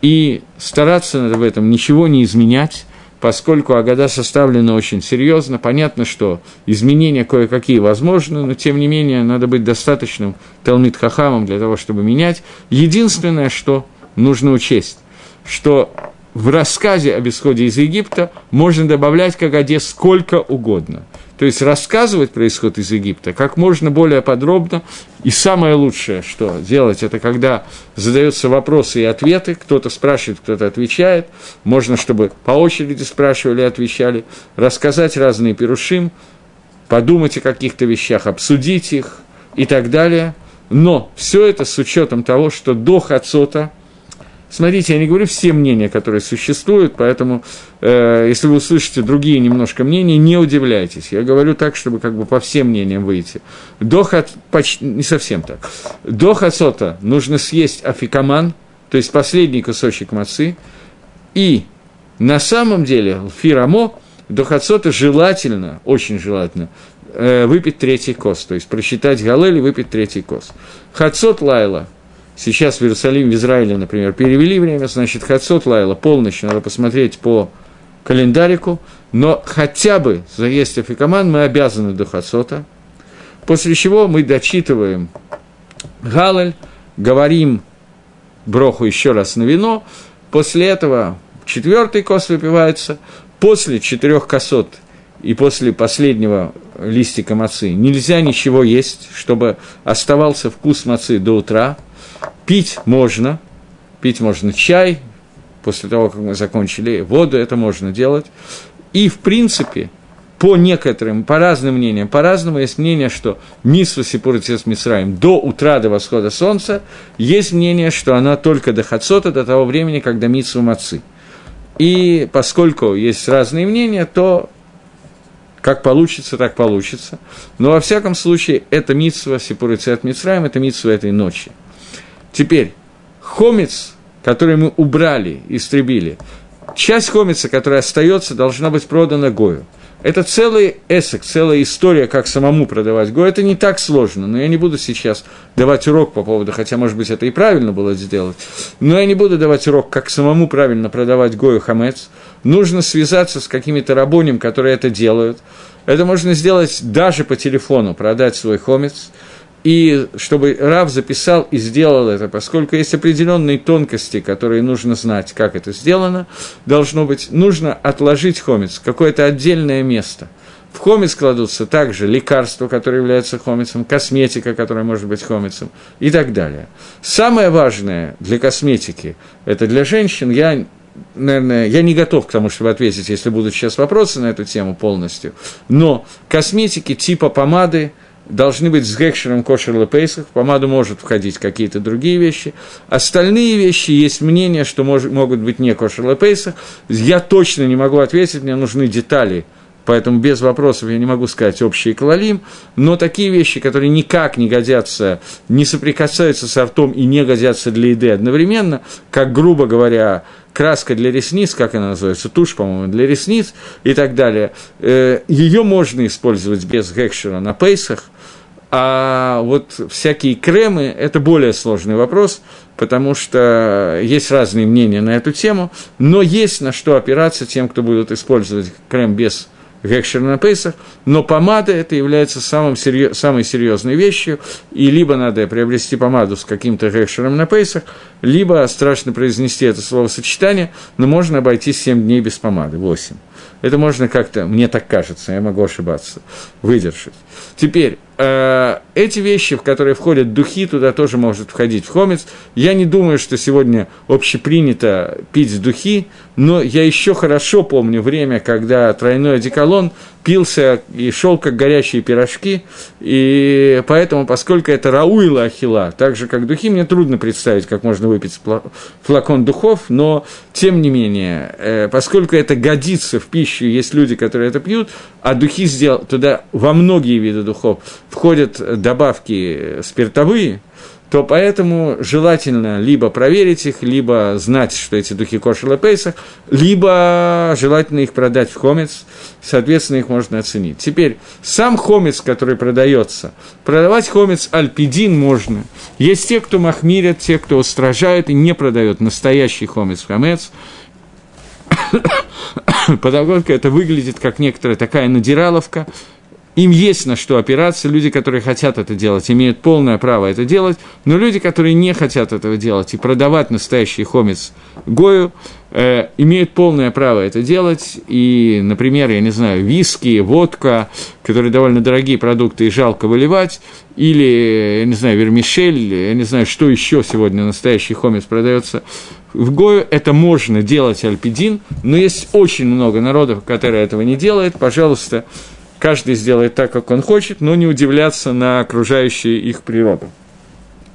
и стараться в этом ничего не изменять, поскольку Агада составлена очень серьезно. Понятно, что изменения кое-какие возможны, но тем не менее надо быть достаточным Талмит Хахамом для того, чтобы менять. Единственное, что нужно учесть, что в рассказе об исходе из Египта можно добавлять к Агаде сколько угодно. То есть рассказывать про исход из Египта как можно более подробно. И самое лучшее, что делать, это когда задаются вопросы и ответы, кто-то спрашивает, кто-то отвечает. Можно, чтобы по очереди спрашивали и отвечали. Рассказать разные перушим, подумать о каких-то вещах, обсудить их и так далее. Но все это с учетом того, что до Хацота – Смотрите, я не говорю все мнения, которые существуют, поэтому, э, если вы услышите другие немножко мнения, не удивляйтесь. Я говорю так, чтобы как бы по всем мнениям выйти. До хат, почти, не совсем так. До хацота нужно съесть афикаман, то есть последний кусочек мацы, и на самом деле фирамо до хацота желательно, очень желательно, э, выпить третий кос, то есть прочитать галель и выпить третий кос. Хацот лайла – Сейчас в Иерусалим, в Израиле, например, перевели время, значит, Хацот Лайла, полночь, надо посмотреть по календарику, но хотя бы заесть афикаман мы обязаны до Хацота, после чего мы дочитываем Галаль, говорим Броху еще раз на вино, после этого четвертый кос выпивается, после четырех косот и после последнего листика мацы нельзя ничего есть, чтобы оставался вкус мацы до утра – Пить можно, пить можно чай, после того, как мы закончили воду, это можно делать. И, в принципе, по некоторым, по разным мнениям, по-разному есть мнение, что Мисва Сипуртис Мисраим до утра, до восхода солнца, есть мнение, что она только до Хацота, до того времени, когда Мисва Мацы. И поскольку есть разные мнения, то как получится, так получится. Но во всяком случае, это Митсва Сипурицет Мисраим, это Митсва этой ночи. Теперь, хомец, который мы убрали, истребили, часть хомица, которая остается, должна быть продана Гою. Это целый эсек, целая история, как самому продавать Гою. Это не так сложно, но я не буду сейчас давать урок по поводу, хотя, может быть, это и правильно было сделать, но я не буду давать урок, как самому правильно продавать Гою хамец. Нужно связаться с какими-то рабоним, которые это делают. Это можно сделать даже по телефону, продать свой хомец – и чтобы Рав записал и сделал это, поскольку есть определенные тонкости, которые нужно знать, как это сделано, должно быть, нужно отложить хомец в какое-то отдельное место. В хомец кладутся также лекарства, которые являются хомицем, косметика, которая может быть хомицем и так далее. Самое важное для косметики, это для женщин, я наверное, я не готов к тому, чтобы ответить, если будут сейчас вопросы на эту тему полностью, но косметики типа помады, должны быть с гекшером кошер лепейсах, в помаду может входить какие-то другие вещи. Остальные вещи, есть мнение, что мож, могут быть не кошер лепейсах. Я точно не могу ответить, мне нужны детали поэтому без вопросов я не могу сказать общий клалим, но такие вещи, которые никак не годятся, не соприкасаются с ртом и не годятся для еды одновременно, как, грубо говоря, краска для ресниц, как она называется, тушь, по-моему, для ресниц и так далее, э, ее можно использовать без гекшера на пейсах, а вот всякие кремы – это более сложный вопрос, потому что есть разные мнения на эту тему, но есть на что опираться тем, кто будет использовать крем без гекшер на Пейсах, но помада это является самым серьез, самой серьезной вещью, и либо надо приобрести помаду с каким-то гекшером на Пейсах, либо страшно произнести это словосочетание, но можно обойтись 7 дней без помады, 8. Это можно как-то, мне так кажется, я могу ошибаться, выдержать. Теперь, эти вещи, в которые входят духи, туда тоже может входить в хомец. Я не думаю, что сегодня общепринято пить духи, но я еще хорошо помню время, когда тройной одеколон пился и шел как горячие пирожки, и поэтому, поскольку это рауила ахила, так же как духи, мне трудно представить, как можно выпить флакон духов, но тем не менее, э, поскольку это годится в пищу, есть люди, которые это пьют, а духи сделал, туда во многие виды духов входят добавки спиртовые, то поэтому желательно либо проверить их, либо знать, что эти духи кошер пейсах, либо желательно их продать в хомец, соответственно, их можно оценить. Теперь, сам хомец, который продается, продавать хомец альпидин можно. Есть те, кто махмирят, те, кто устражают и не продает настоящий хомец хомец, что это выглядит как некоторая такая надираловка, им есть на что опираться, люди, которые хотят это делать, имеют полное право это делать, но люди, которые не хотят этого делать и продавать настоящий хомец Гою, э, имеют полное право это делать, и, например, я не знаю, виски, водка, которые довольно дорогие продукты, и жалко выливать, или, я не знаю, вермишель, я не знаю, что еще сегодня настоящий хомец продается. В Гою это можно делать альпидин, но есть очень много народов, которые этого не делают. Пожалуйста, Каждый сделает так, как он хочет, но не удивляться на окружающую их природу.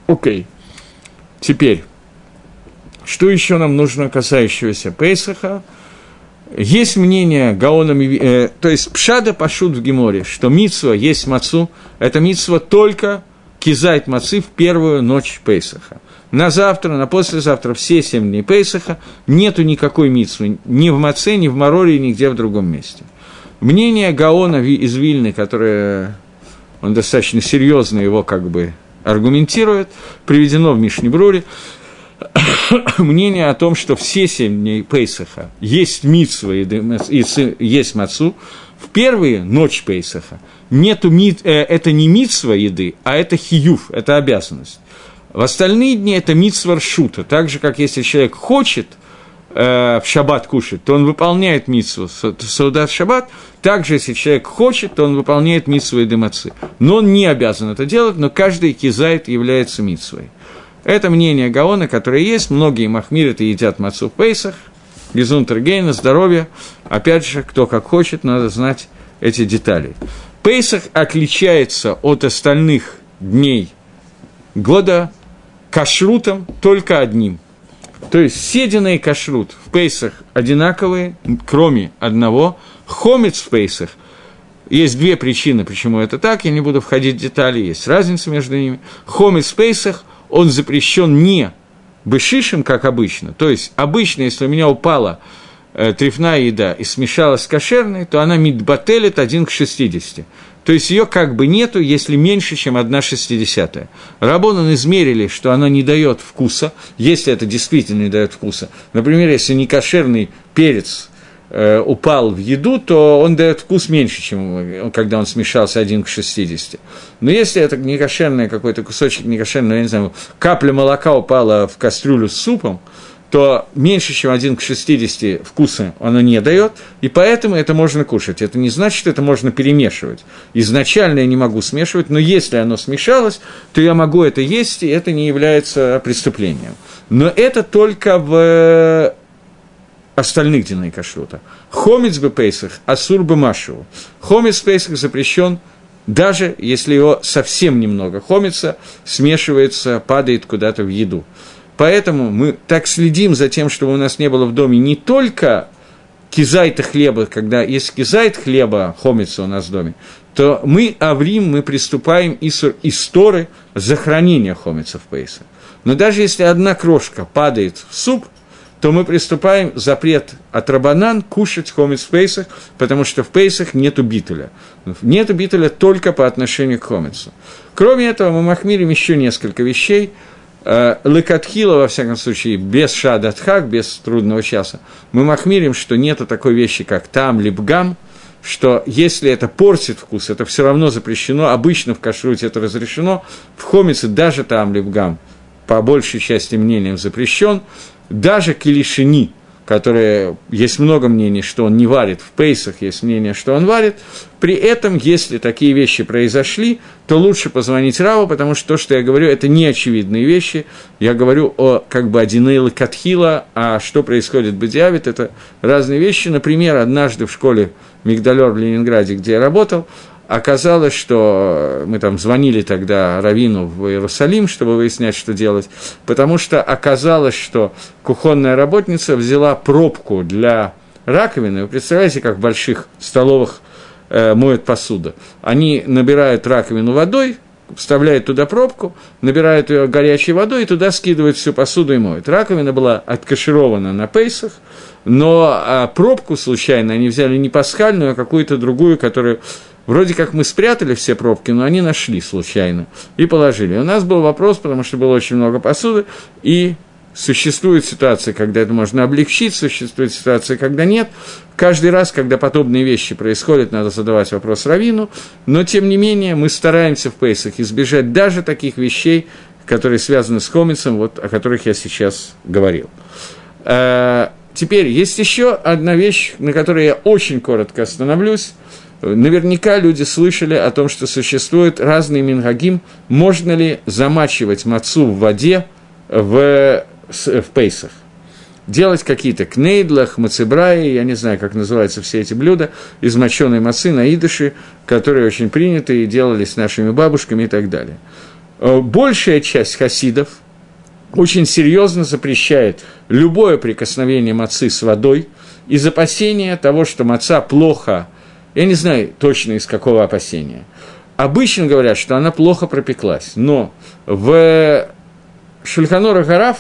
Окей. Теперь, что еще нам нужно касающегося Пейсаха? Есть мнение Гаона, э, то есть Пшада Пашут в Геморе, что Мицва есть Мацу, это Мицва только кизайт Мацы в первую ночь Пейсаха. На завтра, на послезавтра, все семь дней Пейсаха нету никакой Мицвы ни в Маце, ни в Мароре, нигде в другом месте – Мнение Гаона из Вильны, которое он достаточно серьезно его как бы аргументирует, приведено в Мишнебруре, мнение о том, что все семь дней Пейсаха есть митсва и есть мацу, в первые ночь Пейсаха нету мит, э, это не митсва еды, а это хиюф, это обязанность. В остальные дни это митсва ршута, так же, как если человек хочет – э, в шаббат кушать, то он выполняет митсву сауда в шаббат. Также, если человек хочет, то он выполняет митсву и демацы. Но он не обязан это делать, но каждый кизайт является митсвой. Это мнение Гаона, которое есть. Многие махмириты едят мацу в пейсах. Гизунтергейна, здоровье. Опять же, кто как хочет, надо знать эти детали. Пейсах отличается от остальных дней года кашрутом только одним – то есть седина и кашрут в пейсах одинаковые, кроме одного. Хомец в пейсах есть две причины, почему это так, я не буду входить в детали, есть разница между ними. Хомец в пейсах, он запрещен не бышишем, как обычно. То есть обычно, если у меня упала э, трефная еда и смешалась с кошерной, то она мидбателит 1 к 60. То есть ее как бы нету, если меньше, чем 1 шестидесятая. Рабонан измерили, что она не дает вкуса, если это действительно не дает вкуса. Например, если некошерный перец э, упал в еду, то он дает вкус меньше, чем когда он смешался 1 к 60. Но если это некошерный какой-то кусочек некошерный, я не знаю, капля молока упала в кастрюлю с супом, то меньше, чем 1 к 60 вкуса оно не дает, и поэтому это можно кушать. Это не значит, что это можно перемешивать. Изначально я не могу смешивать, но если оно смешалось, то я могу это есть, и это не является преступлением. Но это только в остальных диней кашрута. Хомец бы пейсах, асур бы машеву. Хомец пейсах запрещен даже если его совсем немного хомится, смешивается, падает куда-то в еду. Поэтому мы так следим за тем, чтобы у нас не было в доме не только кизайта хлеба, когда есть кизайт хлеба, хомится у нас в доме, то мы, аврим, мы приступаем из, из Торы за хранение в Пейсах. Но даже если одна крошка падает в суп, то мы приступаем запрет от Рабанан кушать хомец в Пейсах, потому что в Пейсах нету бителя. Нету бителя только по отношению к хомицу. Кроме этого, мы махмирим еще несколько вещей. Э, Лекатхила, во всяком случае, без шадатхак, без трудного часа, мы махмирим, что нету такой вещи, как там, либгам, что если это портит вкус, это все равно запрещено, обычно в кашруте это разрешено, в хомице даже там либгам, по большей части мнениям запрещен, даже килишини, которые есть много мнений, что он не варит, в пейсах есть мнение, что он варит, при этом, если такие вещи произошли, то лучше позвонить Раву, потому что то, что я говорю, это не очевидные вещи. Я говорю о как бы Адинейл Катхила, а что происходит в Бадиавит, это разные вещи. Например, однажды в школе Мигдалер в Ленинграде, где я работал, Оказалось, что мы там звонили тогда Равину в Иерусалим, чтобы выяснять, что делать, потому что оказалось, что кухонная работница взяла пробку для раковины. Вы представляете, как в больших столовых э, моют посуду. Они набирают раковину водой, вставляют туда пробку, набирают ее горячей водой и туда скидывают всю посуду и моют. Раковина была откаширована на пейсах, но а пробку случайно они взяли не пасхальную, а какую-то другую, которую Вроде как мы спрятали все пробки, но они нашли случайно и положили. У нас был вопрос, потому что было очень много посуды, и существует ситуация, когда это можно облегчить, существует ситуация, когда нет. Каждый раз, когда подобные вещи происходят, надо задавать вопрос Равину, но тем не менее мы стараемся в Пейсах избежать даже таких вещей, которые связаны с хомицем, вот, о которых я сейчас говорил. Э, теперь есть еще одна вещь, на которой я очень коротко остановлюсь – Наверняка люди слышали о том, что существуют разные мингагим. Можно ли замачивать мацу в воде в, в пейсах? Делать какие-то кнейдлах, мацебраи, я не знаю, как называются все эти блюда, из моченой мацы на идыши, которые очень приняты и делались нашими бабушками и так далее. Э, большая часть хасидов очень серьезно запрещает любое прикосновение мацы с водой из опасения того, что маца плохо я не знаю точно из какого опасения. Обычно говорят, что она плохо пропеклась, но в Шульханора Гараф,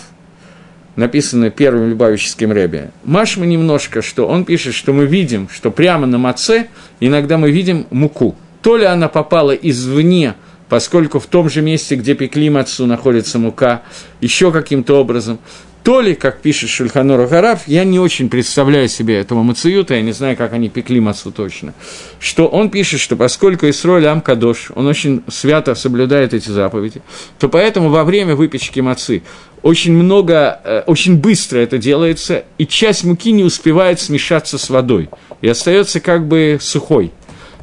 написано первым Любавическим Рэбе, Машма немножко, что он пишет, что мы видим, что прямо на маце иногда мы видим муку. То ли она попала извне, поскольку в том же месте, где пекли мацу, находится мука, еще каким-то образом, то ли, как пишет Шульханор Хараф, я не очень представляю себе этого Мациюта, я не знаю, как они пекли мацу точно, что он пишет, что поскольку Исроль Амкадош, он очень свято соблюдает эти заповеди, то поэтому во время выпечки мацы очень много, э, очень быстро это делается, и часть муки не успевает смешаться с водой, и остается как бы сухой.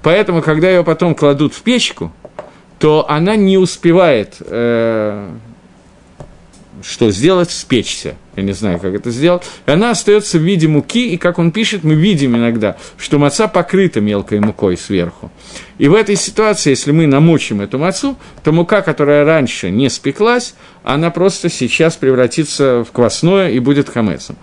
Поэтому, когда ее потом кладут в печку, то она не успевает э, что сделать, спечься. Я не знаю, как это сделать. И она остается в виде муки, и, как он пишет, мы видим иногда, что маца покрыта мелкой мукой сверху. И в этой ситуации, если мы намочим эту мацу, то мука, которая раньше не спеклась, она просто сейчас превратится в квасное и будет хамецом.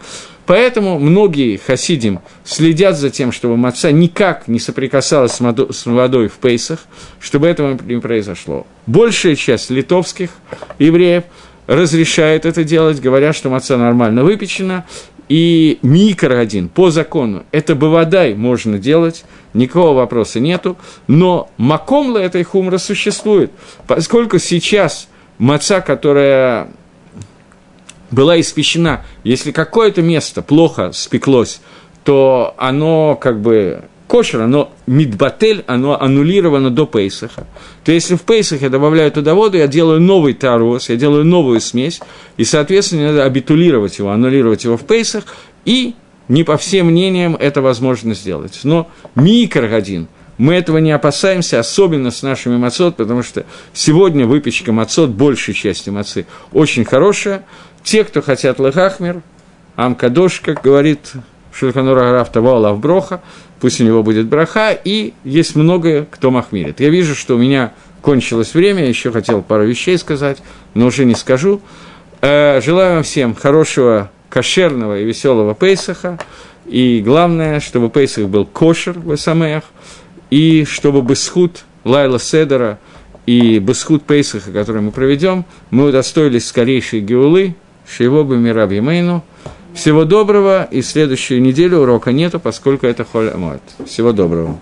Поэтому многие хасидим следят за тем, чтобы маца никак не соприкасалась с водой в пейсах, чтобы этого не произошло. Большая часть литовских евреев – разрешает это делать, говоря, что маца нормально выпечена, и микро один по закону, это бывадай можно делать, никакого вопроса нету, но макомла этой хумра существует, поскольку сейчас маца, которая была испечена, если какое-то место плохо спеклось, то оно как бы кошер, оно мидбатель, оно аннулировано до Пейсаха. То если в Пейсах я добавляю туда воду, я делаю новый тарос, я делаю новую смесь, и, соответственно, надо абитулировать его, аннулировать его в Пейсах, и не по всем мнениям это возможно сделать. Но микрогодин, мы этого не опасаемся, особенно с нашими мацот, потому что сегодня выпечка мацот, большей части мацы, очень хорошая. Те, кто хотят лехахмер, Амкадош, как говорит Шульханора Рафтава Аллах Броха, пусть у него будет браха, и есть многое, кто махмирит. Я вижу, что у меня кончилось время, я еще хотел пару вещей сказать, но уже не скажу. Э, желаю вам всем хорошего, кошерного и веселого Пейсаха, и главное, чтобы Пейсах был кошер в СМЭХ, и чтобы бесхуд Лайла Седера и бесхуд Пейсаха, который мы проведем, мы удостоились скорейшей Геулы, Шейвобы Мираб Емейну, всего доброго, и следующую неделю урока нету, поскольку это холь Всего доброго.